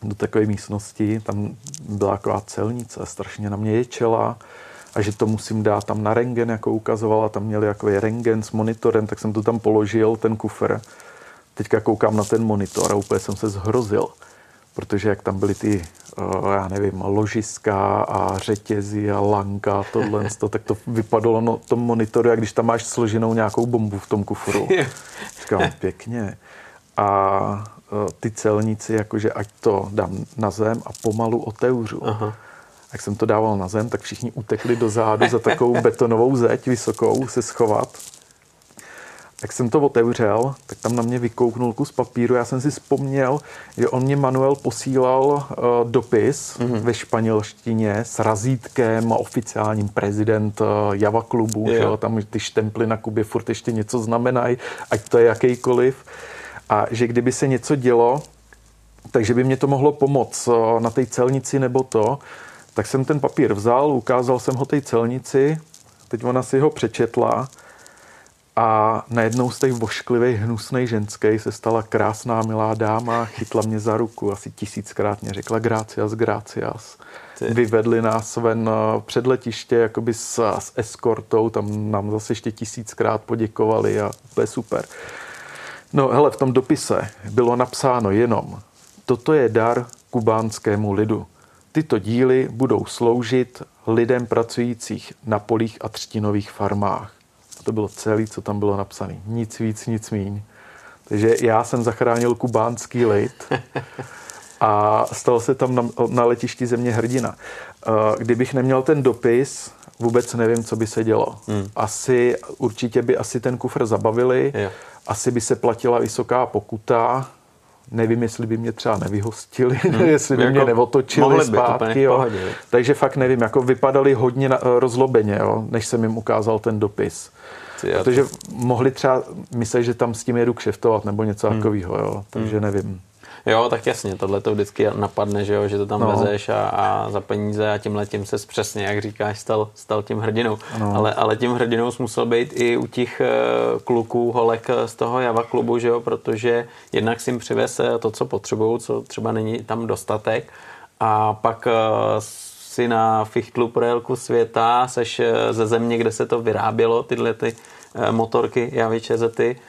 do takové místnosti, tam byla taková celnice, strašně na mě ječela a že to musím dát tam na rengen, jako ukazovala, tam měli jako rengen s monitorem, tak jsem to tam položil, ten kufr. Teďka koukám na ten monitor a úplně jsem se zhrozil, protože jak tam byly ty, uh, já nevím, ložiska a řetězy a lanka a tohle, [laughs] to, tak to vypadalo na tom monitoru, jak když tam máš složenou nějakou bombu v tom kufru. Říkám, pěkně. A e, ty celníci, jakože ať to dám na zem a pomalu otevřu. Aha. Jak jsem to dával na zem, tak všichni utekli do zádu za takovou betonovou zeď vysokou se schovat. Jak jsem to otevřel, tak tam na mě vykouknul kus papíru. Já jsem si vzpomněl, že on mě Manuel posílal uh, dopis mm-hmm. ve španělštině s razítkem a oficiálním prezident uh, Java klubu. Že jo? Tam ty štemply na Kubě furt ještě něco znamenají, ať to je jakýkoliv. A že kdyby se něco dělo, takže by mě to mohlo pomoct uh, na té celnici nebo to, tak jsem ten papír vzal, ukázal jsem ho té celnici, teď ona si ho přečetla a najednou z těch vošklivých, hnusnej ženský se stala krásná, milá dáma, chytla mě za ruku, asi tisíckrát mě řekla gracias, gracias. Ty. Vyvedli nás ven eh, před letiště jakoby s, s eskortou, tam nám zase ještě tisíckrát poděkovali a to je super. No hele, v tom dopise bylo napsáno jenom, toto je dar kubánskému lidu. Tyto díly budou sloužit lidem pracujících na polích a třtinových farmách. To bylo celé, co tam bylo napsané. Nic víc, nic míň. Takže já jsem zachránil kubánský lid a stal se tam na, na letišti země hrdina. Eh, kdybych neměl ten dopis, vůbec nevím, co by se dělo. Hmm. Asi, určitě by asi ten kufr zabavili, jo. asi by se platila vysoká pokuta, nevím, jestli by mě třeba nevyhostili, hmm. [laughs] jestli by jako mě neotočili zpátky. Jo. Takže fakt nevím, jako vypadali hodně na, rozlobeně, jo, než jsem jim ukázal ten dopis. Protože to... mohli třeba myslet, že tam s tím jedu kšeftovat nebo něco hmm. takového, jo. takže hmm. nevím. Jo, tak jasně, tohle to vždycky napadne, že, jo, že to tam no. vezeš a, a za peníze a tím letím se přesně, jak říkáš, stal, stal tím hrdinou. No. Ale, ale tím hrdinou musel být i u těch eh, kluků, holek z toho Java klubu, že jo, protože jednak si jim přivez eh, to, co potřebují, co třeba není tam dostatek a pak eh, si na fichtlu projelku světa, seš ze země, kde se to vyrábělo, tyhle ty motorky, javy, čezety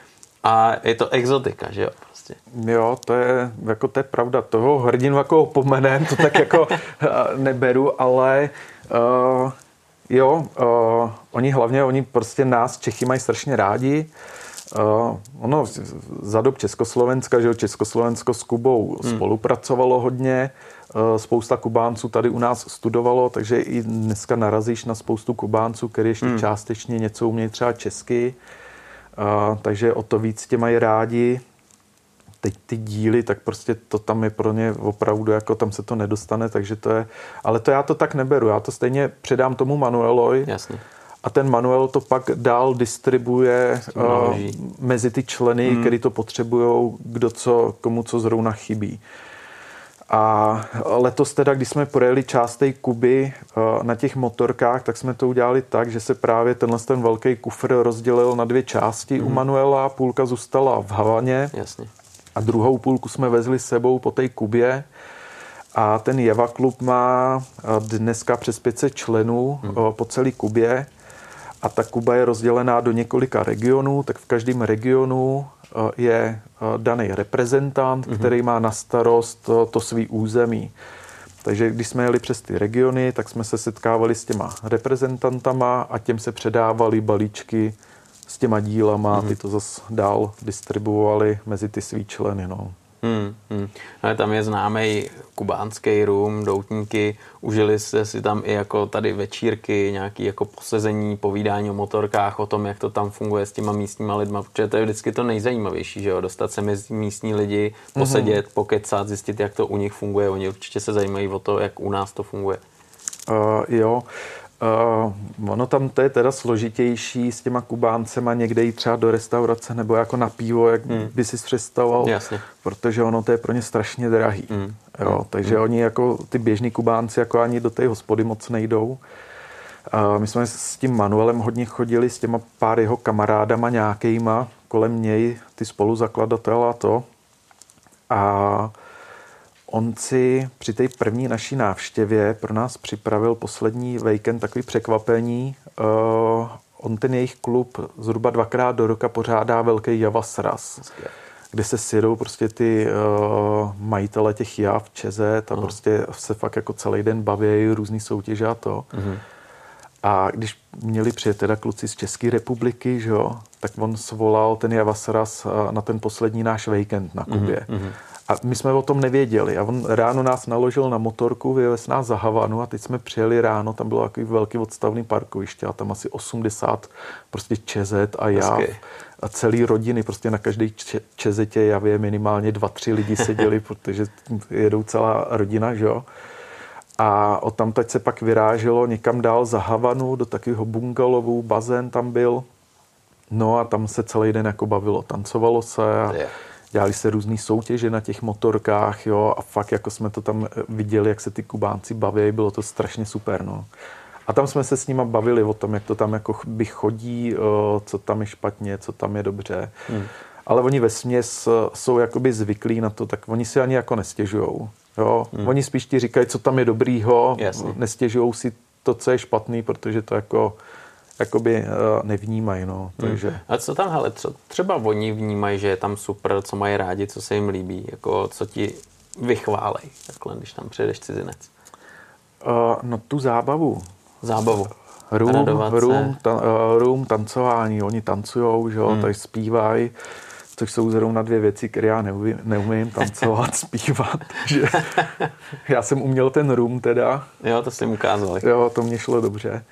a je to exotika, že jo? Prostě. Jo, to je, jako to je pravda. Toho hrdinu jako opomenem, to tak jako [laughs] eh, neberu, ale uh, jo, uh, oni hlavně, oni prostě nás Čechy mají strašně rádi. Uh, ono za dob Československa, že jo, Československo s Kubou hmm. spolupracovalo hodně, uh, spousta Kubánců tady u nás studovalo, takže i dneska narazíš na spoustu Kubánců, který ještě hmm. částečně něco umějí třeba česky, uh, takže o to víc tě mají rádi teď ty díly, tak prostě to tam je pro ně opravdu, jako tam se to nedostane, takže to je, ale to já to tak neberu, já to stejně předám tomu Manuelovi Jasně. a ten Manuel to pak dál distribuje uh, mezi ty členy, hmm. který to potřebují, kdo co, komu co zrovna chybí. A letos teda, když jsme projeli část té Kuby uh, na těch motorkách, tak jsme to udělali tak, že se právě tenhle ten velký kufr rozdělil na dvě části hmm. u Manuela, půlka zůstala v Havaně. Jasně a druhou půlku jsme vezli s sebou po té Kubě. A ten Jeva klub má dneska přes 500 členů hmm. po celé Kubě. A ta Kuba je rozdělená do několika regionů, tak v každém regionu je daný reprezentant, hmm. který má na starost to, to svý území. Takže když jsme jeli přes ty regiony, tak jsme se setkávali s těma reprezentantama a těm se předávali balíčky s těma dílama, mm-hmm. ty to zase dál distribuovali mezi ty svý členy. No. Hmm, hmm. Ale tam je známý kubánský rum, doutníky, užili se si tam i jako tady večírky, nějaký jako posezení, povídání o motorkách, o tom, jak to tam funguje s těma místníma lidma, protože to je vždycky to nejzajímavější, že jo, dostat se mezi místní lidi, posedět, mm-hmm. pokecat, zjistit, jak to u nich funguje, oni určitě se zajímají o to, jak u nás to funguje. Uh, jo, Uh, ono tam to je teda složitější s těma Kubáncema někde jít třeba do restaurace nebo jako na pivo, jak mm. by si představoval, Jasně. protože ono to je pro ně strašně drahý. Mm. Jo, mm. takže mm. oni jako ty běžní Kubánci jako ani do té hospody moc nejdou. Uh, my jsme s tím Manuelem hodně chodili s těma pár jeho kamarádama nějakýma kolem něj, ty spoluzakladatel a to. A On si při té první naší návštěvě pro nás připravil poslední víkend takový překvapení. Uh, on ten jejich klub zhruba dvakrát do roka pořádá velký Javasras, kde se sjedou prostě ty uh, majitele těch jav, čezet a uh. prostě se fakt jako celý den baví různý soutěže a to. Uh-huh. A když měli přijet teda kluci z České republiky, že jo, tak on svolal ten Javasras na ten poslední náš víkend na Kubě. Uh-huh. A my jsme o tom nevěděli. A on ráno nás naložil na motorku, vyvez nás za Havanu a teď jsme přijeli ráno, tam bylo takový velký odstavný parkoviště a tam asi 80 prostě čezet a já a celý rodiny, prostě na každé čezetě javě minimálně dva, tři lidi seděli, [laughs] protože jedou celá rodina, že jo. A od tam se pak vyráželo někam dál za Havanu do takového bungalovu, bazén tam byl. No a tam se celý den jako bavilo, tancovalo se a dělali se různé soutěže na těch motorkách, jo, a fakt jako jsme to tam viděli, jak se ty Kubánci baví, bylo to strašně super, no. A tam jsme se s nima bavili o tom, jak to tam jako by chodí, co tam je špatně, co tam je dobře. Hmm. Ale oni ve směs jsou jakoby zvyklí na to, tak oni si ani jako nestěžujou. Jo? Hmm. Oni spíš ti říkají, co tam je dobrýho, nestěžují si to, co je špatný, protože to jako jakoby nevnímají. No. Hmm. Takže... A co tam, hele, co třeba oni vnímají, že je tam super, co mají rádi, co se jim líbí, jako co ti vychválej, takhle, když tam přijedeš cizinec? Uh, no tu zábavu. Zábavu. Room, room, ta, uh, room, tancování, oni tancujou, že jo, hmm. takže zpívají, což jsou zrovna dvě věci, které já neumím, neumím tancovat, [laughs] zpívat. Že [laughs] já jsem uměl ten room teda. Jo, to jsi ukázal. Jo, to mě šlo dobře.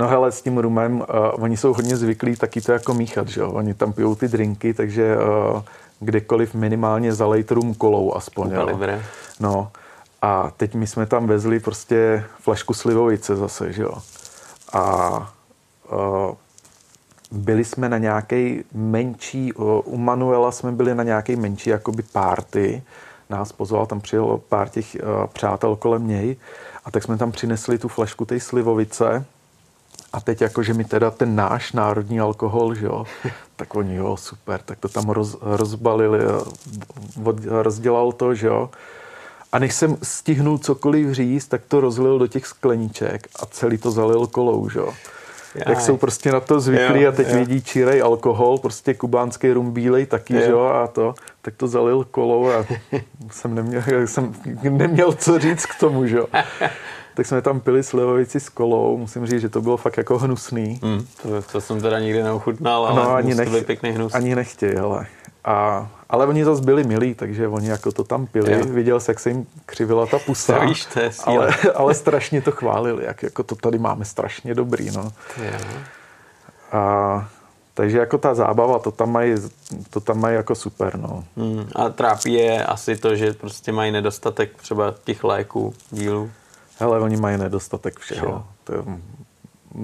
No hele, s tím rumem, uh, oni jsou hodně zvyklí taky to jako míchat, že jo? Oni tam pijou ty drinky, takže uh, kdekoliv minimálně zalejt rum kolou aspoň. Jo? No, a teď my jsme tam vezli prostě flašku slivovice zase, že jo. A uh, byli jsme na nějaký menší, u Manuela jsme byli na nějaký menší jakoby party, nás pozval, tam přijelo pár těch uh, přátel kolem něj a tak jsme tam přinesli tu flašku té slivovice a teď jako, že mi teda ten náš národní alkohol, že jo, tak oni, jo, super, tak to tam roz, rozbalili, rozdělal to, že jo, a než jsem stihnul cokoliv říct, tak to rozlil do těch skleniček a celý to zalil kolou, že? Jak jsou prostě na to zvyklí a teď jo. vidí čírej alkohol, prostě kubánský rum bílej taky, jo. že jo, a to, tak to zalil kolou a jsem neměl, [laughs] jsem neměl co říct k tomu, že jo. [laughs] tak jsme tam pili slivovici s kolou, musím říct, že to bylo fakt jako hnusný. Mm, to, to jsem teda nikdy neochutnal, ale no, ani nech, pěkný hnus. Ani nechtěj, hele. A, ale oni zase byli milí, takže oni jako to tam pili. Jo. Viděl jsem, jak se jim křivila ta pusa. To víš, to je ale, ale strašně to chválili, jak jako to tady máme strašně dobrý. No. Jo. A, takže jako ta zábava, to tam mají, to tam mají jako super. No. Hmm. A trápí je asi to, že prostě mají nedostatek třeba těch léků, dílů. Hele, oni mají nedostatek všeho. To je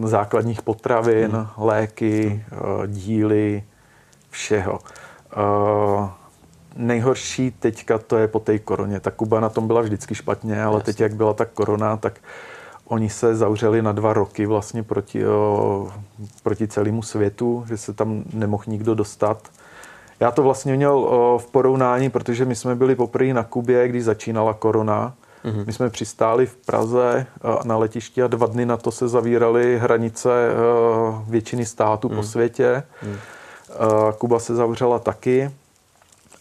základních potravin, hmm. léky, hmm. díly, všeho. Uh, nejhorší teďka to je po té koroně. Ta Kuba na tom byla vždycky špatně, ale Jasně. teď, jak byla ta korona, tak oni se zavřeli na dva roky vlastně proti, o, proti celému světu, že se tam nemohl nikdo dostat. Já to vlastně měl o, v porovnání, protože my jsme byli poprvé na Kubě, když začínala korona. Mm-hmm. My jsme přistáli v Praze na letišti a dva dny na to se zavíraly hranice o, většiny států mm-hmm. po mhm. světě. Mm-hmm. Kuba se zavřela taky.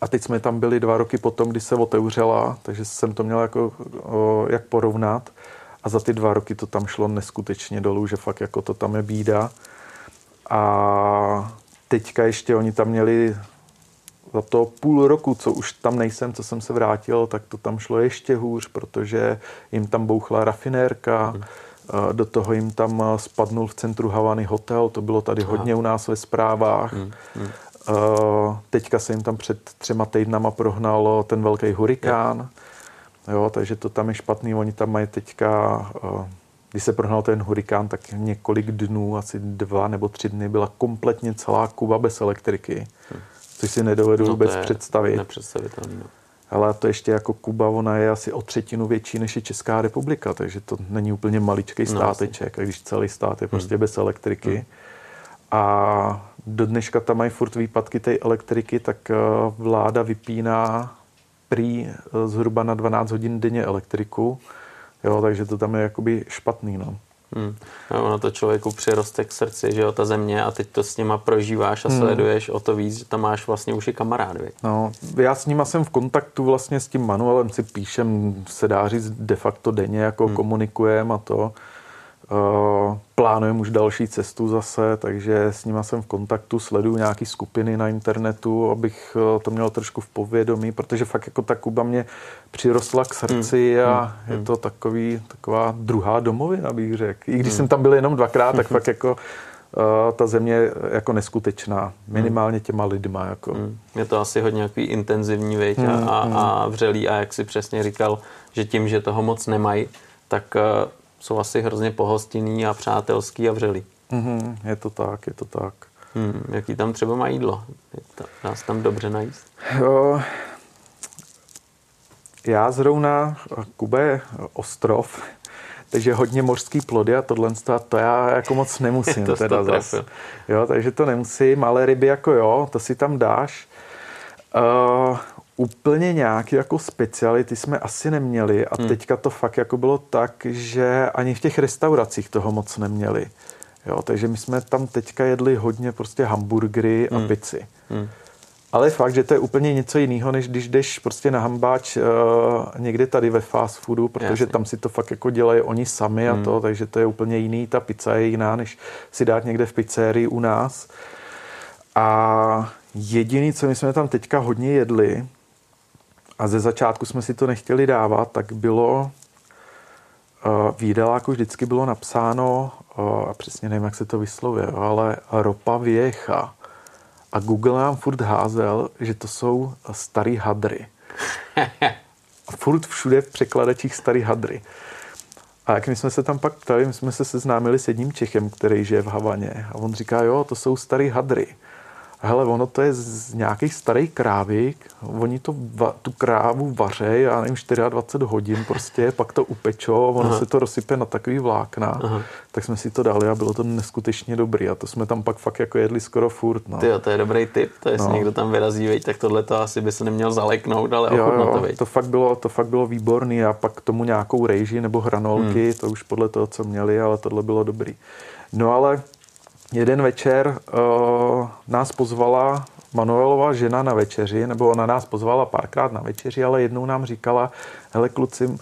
A teď jsme tam byli dva roky potom, kdy se otevřela, takže jsem to měl jako, jak porovnat. A za ty dva roky to tam šlo neskutečně dolů, že fakt jako to tam je bída. A teďka ještě oni tam měli za to půl roku, co už tam nejsem, co jsem se vrátil, tak to tam šlo ještě hůř, protože jim tam bouchla rafinérka, hmm do toho jim tam spadnul v centru Havany hotel, to bylo tady hodně u nás ve zprávách. Hmm. Hmm. Teďka se jim tam před třema týdnama prohnal ten velký hurikán. Jo, takže to tam je špatný. Oni tam mají teďka, když se prohnal ten hurikán, tak několik dnů, asi dva nebo tři dny, byla kompletně celá Kuba bez elektriky. Hmm. Což si nedovedu no vůbec představit. Nepředstavitelný. No. Ale to ještě jako Kuba, ona je asi o třetinu větší než je Česká republika, takže to není úplně maličký no, státeček, no, a když celý stát je prostě hmm. bez elektriky. Hmm. A do dneška tam mají furt výpadky té elektriky, tak eh, vláda vypíná prý eh, zhruba na 12 hodin denně elektriku, jo, takže to tam je jakoby špatný, no. Hmm. No, ono to člověku přiroste k srdci, že jo, ta země a teď to s nima prožíváš a hmm. sleduješ o to víc, že tam máš vlastně už i kamarád, věk. No, já s nima jsem v kontaktu vlastně s tím Manuelem, si píšem, se dá říct de facto denně, jako hmm. komunikujeme a to. Uh, plánujeme už další cestu zase, takže s nima jsem v kontaktu, sleduju nějaké skupiny na internetu, abych uh, to měl trošku v povědomí, protože fakt jako ta Kuba mě přirostla k srdci hmm. a hmm. je to takový, taková druhá domovina, bych řekl. I když hmm. jsem tam byl jenom dvakrát, tak fakt jako uh, ta země jako neskutečná, minimálně těma lidma. Jako. Hmm. Je to asi hodně nějaký intenzivní věď hmm. a, a vřelý a jak si přesně říkal, že tím, že toho moc nemají, tak jsou asi hrozně pohostinný a přátelský a vřelý. Mm-hmm, je to tak, je to tak. Hmm, jaký tam třeba má jídlo? Dá se tam dobře najíst? Jo, já zrovna, Kuba je ostrov, [laughs] takže hodně mořský plody a tohle to já jako moc [laughs] nemusím. to teda zas. Jo, takže to nemusím, ale ryby jako jo, to si tam dáš. Uh, úplně nějaký jako speciality jsme asi neměli a hmm. teďka to fakt jako bylo tak, že ani v těch restauracích toho moc neměli. Jo, takže my jsme tam teďka jedli hodně prostě hamburgery a hmm. pici. Hmm. Ale fakt, že to je úplně něco jiného, než když jdeš prostě na hambáč uh, někde tady ve fast foodu, protože Jasně. tam si to fakt jako dělají oni sami hmm. a to, takže to je úplně jiný. Ta pizza je jiná, než si dát někde v pizzerii u nás. A jediný, co my jsme tam teďka hodně jedli, a ze začátku jsme si to nechtěli dávat, tak bylo eh, v jídeláku vždycky bylo napsáno, eh, a přesně nevím, jak se to vyslovuje, ale ropa věcha. A Google nám furt házel, že to jsou starý hadry. A [laughs] furt všude v překladačích starý hadry. A jak my jsme se tam pak ptali, my jsme se seznámili s jedním Čechem, který žije v Havaně. A on říká, jo, to jsou starý hadry hele, ono to je z nějakých starých krávy, oni to, tu krávu vařejí, já nevím, 24 hodin prostě, pak to upečou, ono Aha. se to rozsype na takový vlákna, Aha. tak jsme si to dali a bylo to neskutečně dobrý a to jsme tam pak fakt jako jedli skoro furt. No. Tyjo, to je dobrý tip, to jestli no. někdo tam vyrazí, veď, tak tohle to asi by se neměl zaleknout, ale jo, jo, to, veď. to fakt bylo, to fakt bylo výborný a pak k tomu nějakou rejži nebo hranolky, hmm. to už podle toho, co měli, ale tohle bylo dobrý. No ale jeden večer uh, nás pozvala Manuelová žena na večeři, nebo ona nás pozvala párkrát na večeři, ale jednou nám říkala, hele kluci, uh,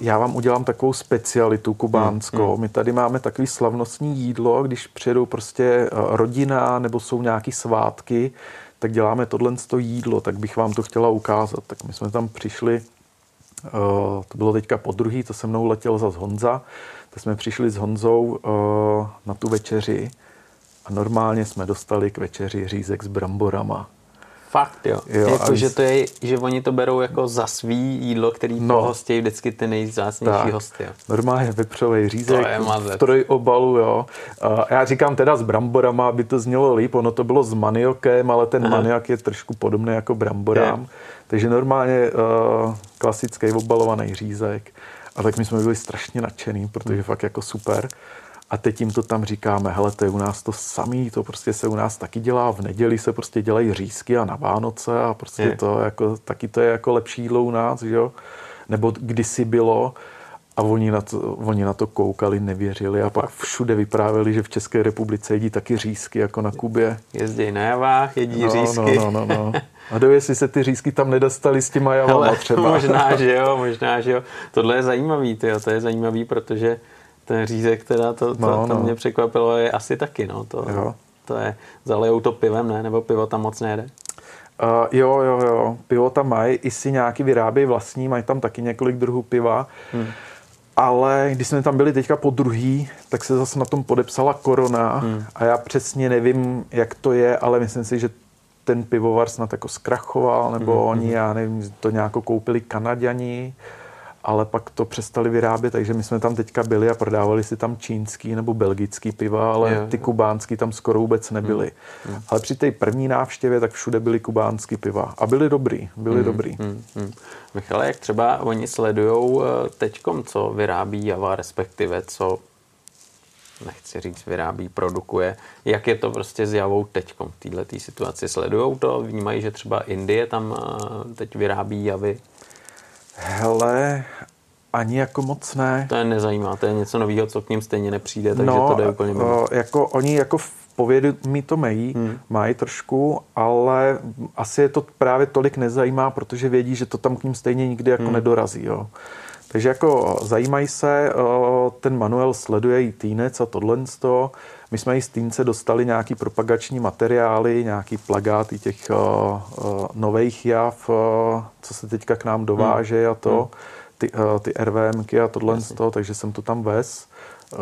já vám udělám takovou specialitu kubánskou. Hmm, hmm. My tady máme takový slavnostní jídlo, když přijedou prostě uh, rodina nebo jsou nějaký svátky, tak děláme tohle jídlo, tak bych vám to chtěla ukázat. Tak my jsme tam přišli, to bylo teďka po druhý, to se mnou letěl za Honza, tak jsme přišli s Honzou uh, na tu večeři a normálně jsme dostali k večeři řízek s bramborama. Fakt jo. jo jako, že, to je, že oni to berou jako za svý jídlo, který no, pohostějí vždycky ty nejzácnější hosty. Jo. Normálně vepřový řízek v trojobalu, jo. A já říkám teda s bramborama, aby to znělo líp. Ono to bylo s maniokem, ale ten Aha. maniak je trošku podobný jako bramborám. Je. Takže normálně uh, klasický obalovaný řízek. A tak my jsme byli strašně nadšený, protože fakt jako super. A teď jim to tam říkáme, hele, to je u nás to samý, to prostě se u nás taky dělá, v neděli se prostě dělají řízky a na Vánoce a prostě je. to jako, taky to je jako lepší jídlo u nás, že jo? Nebo kdysi bylo, a oni na, to, oni na to koukali, nevěřili a pak všude vyprávěli, že v České republice jedí taky řízky, jako na Kubě. Jezdí na javách, jedí no, řízky. No, no, no, no. [laughs] A do jestli se ty řízky tam nedostali s těma javama Hele, třeba. [laughs] Možná, že jo, možná, že jo. Tohle je zajímavý, tyjo, to je zajímavý, protože ten řízek, teda to, to, no, to no. mě překvapilo, je asi taky, no. To, jo. to je, zalejou to pivem, ne? Nebo pivo tam moc nejde? Uh, jo, jo, jo. Pivo tam mají, i si nějaký vyrábějí vlastní, mají tam taky několik druhů piva. Hmm. Ale když jsme tam byli teďka po druhý, tak se zase na tom podepsala korona hmm. a já přesně nevím, jak to je, ale myslím si, že ten pivovar snad jako zkrachoval, nebo hmm. oni, já nevím, to nějak koupili Kanaděni ale pak to přestali vyrábět, takže my jsme tam teďka byli a prodávali si tam čínský nebo belgický piva, ale je, ty kubánský tam skoro vůbec nebyly. Hmm. Ale při té první návštěvě tak všude byly kubánský piva a byly dobrý, byly hmm. dobrý. Hmm. Hmm. Michale, jak třeba oni sledují eh, teďkom, co vyrábí Java, respektive co nechci říct, vyrábí, produkuje. Jak je to prostě s Javou teďkom v této situaci? Sledujou to? Vnímají, že třeba Indie tam eh, teď vyrábí Javy? Hele, ani jako moc ne. To je nezajímá, to je něco nového, co k ním stejně nepřijde, takže no, to jde úplně mimo. jako oni jako v povědomí to mají, hmm. mají trošku, ale asi je to právě tolik nezajímá, protože vědí, že to tam k ním stejně nikdy jako hmm. nedorazí, jo. Takže jako zajímají se, ten manuel sleduje i týnec a tohle. My jsme i z týnce dostali nějaký propagační materiály, nějaký plagáty těch nových jav, co se teďka k nám dováže a to, hmm. ty, ty RVMky a tohle, takže jsem to tam vez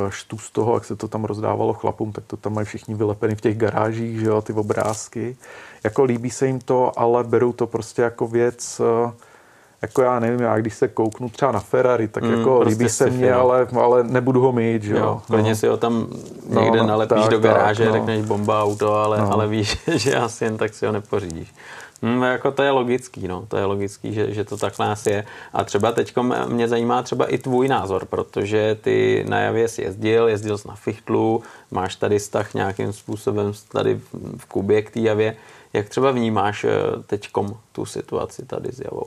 štu z toho, jak se to tam rozdávalo chlapům, tak to tam mají všichni vylepeny v těch garážích, že jo, ty obrázky. Jako líbí se jim to, ale berou to prostě jako věc, jako já nevím, já když se kouknu třeba na Ferrari, tak mm, jako prostě líbí se mně, ale, ale nebudu ho mít, že jo. Klidně no. si ho tam někde no, nalepíš tak, do garáže, tak, no. řekneš bomba auto, ale, no. ale víš, [laughs] že asi jen tak si ho nepořídíš. Hmm, jako to je logický, no. To je logický, že, že to takhle asi je. A třeba teď mě zajímá třeba i tvůj názor, protože ty na Javě jsi jezdil, jezdil jsi na Fichtlu, máš tady vztah nějakým způsobem tady v Kubě k té Javě. Jak třeba vnímáš eh, teďkom tu situaci tady s Javou?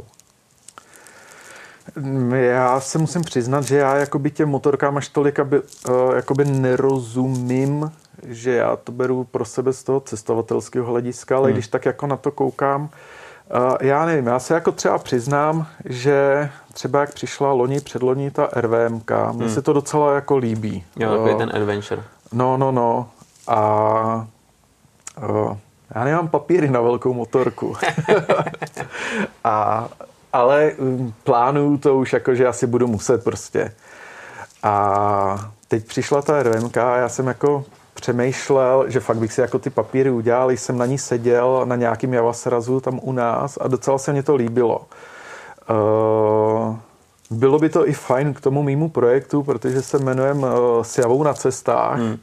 Já se musím přiznat, že já jakoby těm motorkám až tolik aby, uh, jakoby nerozumím, že já to beru pro sebe z toho cestovatelského hlediska, ale hmm. když tak jako na to koukám, uh, já nevím, já se jako třeba přiznám, že třeba jak přišla loni, předloni ta RVMK, hmm. mně se to docela jako líbí. Jo, takový uh, ten adventure. No, no, no. A uh, já nemám papíry na velkou motorku. [laughs] [laughs] a ale um, plánuju to už jako, že asi budu muset prostě. A teď přišla ta RMK a já jsem jako přemýšlel, že fakt bych si jako ty papíry udělal, jsem na ní seděl na nějakým javasrazu tam u nás a docela se mě to líbilo. Uh, bylo by to i fajn k tomu mýmu projektu, protože se jmenujem uh, S javou na cestách. Hmm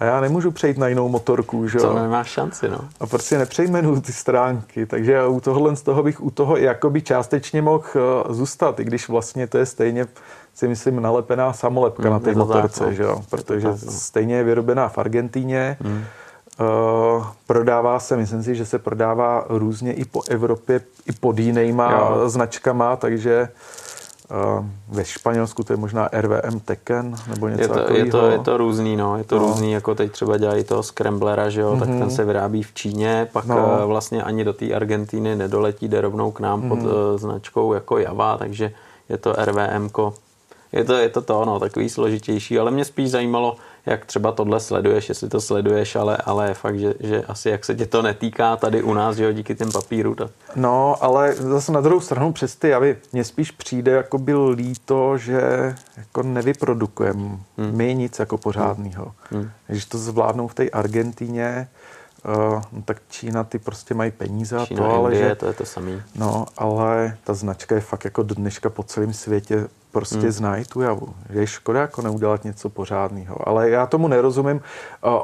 a já nemůžu přejít na jinou motorku, že jo? To nemáš šanci, no. A prostě nepřejmenuju ty stránky, takže u tohohle z toho bych u toho jakoby částečně mohl eh, zůstat, i když vlastně to je stejně si myslím nalepená samolepka mm, na té motorce, tak, že jo? Protože tak, no. stejně je vyrobená v Argentíně, mm. uh, prodává se, myslím si, že se prodává různě i po Evropě, i pod jinýma jo. značkama, takže ve Španělsku to je možná RVM Tekken nebo něco je to, takového. Je to, je to různý, no. Je to no. různý, jako teď třeba dělají toho Scramblera, že jo, mm-hmm. tak ten mhm. se vyrábí v Číně, pak no. Eh, vlastně ani do té Argentíny nedoletí, jde rovnou k nám mm-hmm. pod uh, značkou jako Java, takže je to RVM. Je to, je to to, no, takový složitější, ale mě spíš zajímalo, jak třeba tohle sleduješ, jestli to sleduješ, ale, ale je fakt, že, že asi jak se tě to netýká tady u nás, že jo, díky těm papíru. Tak... No, ale zase na druhou stranu přes ty javy mně spíš přijde jako byl líto, že jako nevyprodukujeme hmm. my nic jako pořádného. Hmm. hmm. Když to zvládnou v té Argentíně, Uh, no tak Čína ty prostě mají peníze a Čína, to, ale Indie, že, to je to samý. No, ale ta značka je fakt jako do dneška po celém světě prostě hmm. znají tu javu. Je škoda jako neudělat něco pořádného. Ale já tomu nerozumím. Uh,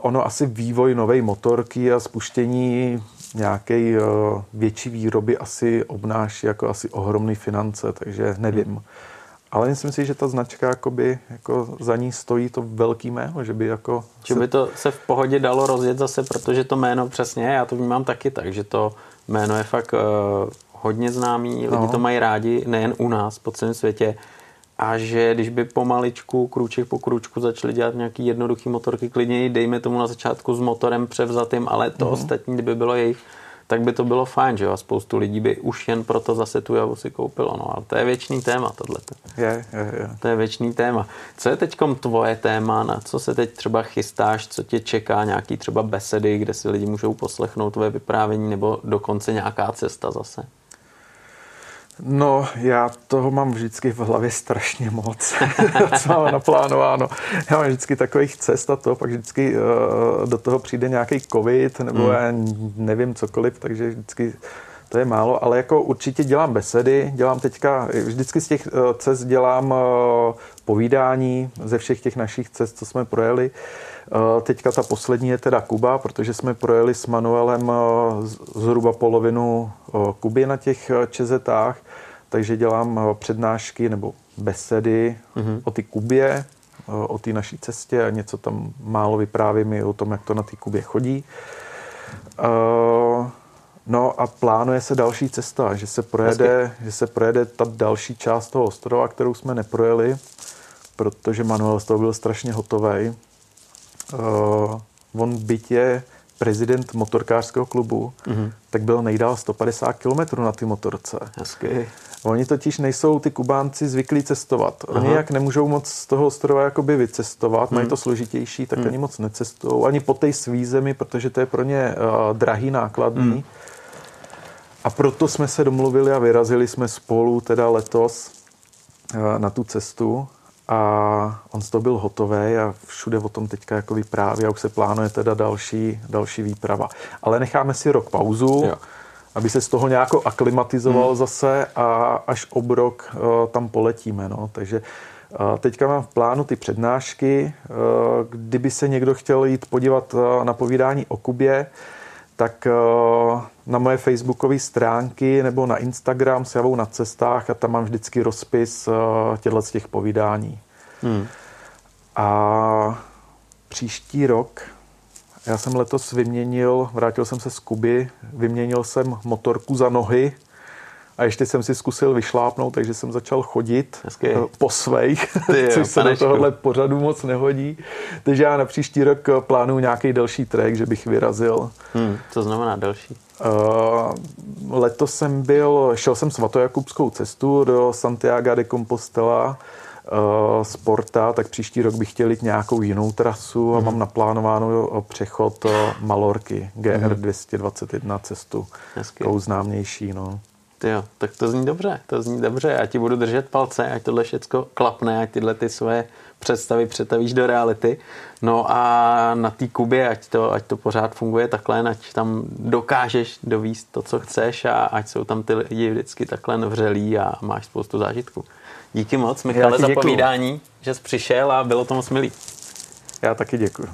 ono asi vývoj nové motorky a spuštění nějaké uh, větší výroby asi obnáší jako asi ohromné finance, takže nevím. Hmm. Ale myslím si, že ta značka jakoby, jako za ní stojí to velký jméno, že by jako... Že se... by to se v pohodě dalo rozjet zase, protože to jméno přesně, já to vnímám taky tak, že to jméno je fakt uh, hodně známý, lidi no. to mají rádi, nejen u nás, po celém světě a že když by pomaličku, kruček po kručku začali dělat nějaký jednoduchý motorky, klidně dejme tomu na začátku s motorem převzatým, ale to mm. ostatní, kdyby bylo jejich, tak by to bylo fajn, že jo? A spoustu lidí by už jen proto zase tu javu si koupilo, no. Ale to je věčný téma, tohle. Je, je, je. To je věčný téma. Co je teď tvoje téma, na co se teď třeba chystáš, co tě čeká, nějaký třeba besedy, kde si lidi můžou poslechnout tvoje vyprávění, nebo dokonce nějaká cesta zase? No, já toho mám vždycky v hlavě strašně moc, [laughs] co mám naplánováno. Já mám vždycky takových cest a to, pak vždycky uh, do toho přijde nějaký covid, nebo mm. já nevím cokoliv, takže vždycky to je málo, ale jako určitě dělám besedy, dělám teďka, vždycky z těch uh, cest dělám uh, povídání ze všech těch našich cest, co jsme projeli. Uh, teďka ta poslední je teda Kuba, protože jsme projeli s Manuelem zhruba polovinu Kuby na těch čezetách takže dělám eh, přednášky nebo besedy mm-hmm. o ty Kubě, eh, o té naší cestě a něco tam málo vyprávím i o tom, jak to na té Kubě chodí. No a plánuje se další cesta, že se projede, že se projede ta další část toho ostrova, kterou jsme neprojeli, protože Manuel z toho byl strašně hotový. Uh, on je prezident motorkářského klubu, mm-hmm. tak byl nejdál 150 km na ty motorce. Hezky. Oni totiž nejsou ty Kubánci zvyklí cestovat. Oni Aha. jak nemůžou moc z toho ostrova jakoby vycestovat, hmm. mají to složitější, tak hmm. ani moc necestují. Ani po té svý zemi, protože to je pro ně uh, drahý, nákladný. Hmm. A proto jsme se domluvili a vyrazili jsme spolu teda letos uh, na tu cestu a on z toho byl hotový a všude o tom teďka jako vypráví a už se plánuje teda další, další výprava. Ale necháme si rok pauzu. Jo aby se z toho nějak aklimatizoval hmm. zase a až obrok uh, tam poletíme. No. Takže uh, teďka mám v plánu ty přednášky. Uh, kdyby se někdo chtěl jít podívat uh, na povídání o Kubě, tak uh, na moje facebookové stránky nebo na Instagram se javou na cestách a tam mám vždycky rozpis uh, těchto z těch povídání. Hmm. A příští rok já jsem letos vyměnil, vrátil jsem se z Kuby, vyměnil jsem motorku za nohy a ještě jsem si zkusil vyšlápnout, takže jsem začal chodit Hezky. Eh, po svých, [laughs] což se do tohohle pořadu moc nehodí. Takže já na příští rok eh, plánuju nějaký další trek, že bych vyrazil. Hmm, co znamená další? Uh, letos jsem byl, šel jsem svatojakubskou cestu do Santiago de Compostela, uh, sporta, tak příští rok bych chtěl jít nějakou jinou trasu a mm. mám naplánováno eh, přechod Malorky GR 221 cestu, tou známější. No. Jo, tak to zní dobře, to zní dobře. Já ti budu držet palce, ať tohle všechno klapne, ať tyhle ty své představy přetavíš do reality. No a na té Kubě, ať to, ať to pořád funguje takhle, ať tam dokážeš dovíst to, co chceš a ať jsou tam ty lidi vždycky takhle vřelí a máš spoustu zážitků. Díky moc, Michale, za povídání, že jsi přišel a bylo to moc milý. Já taky děkuji.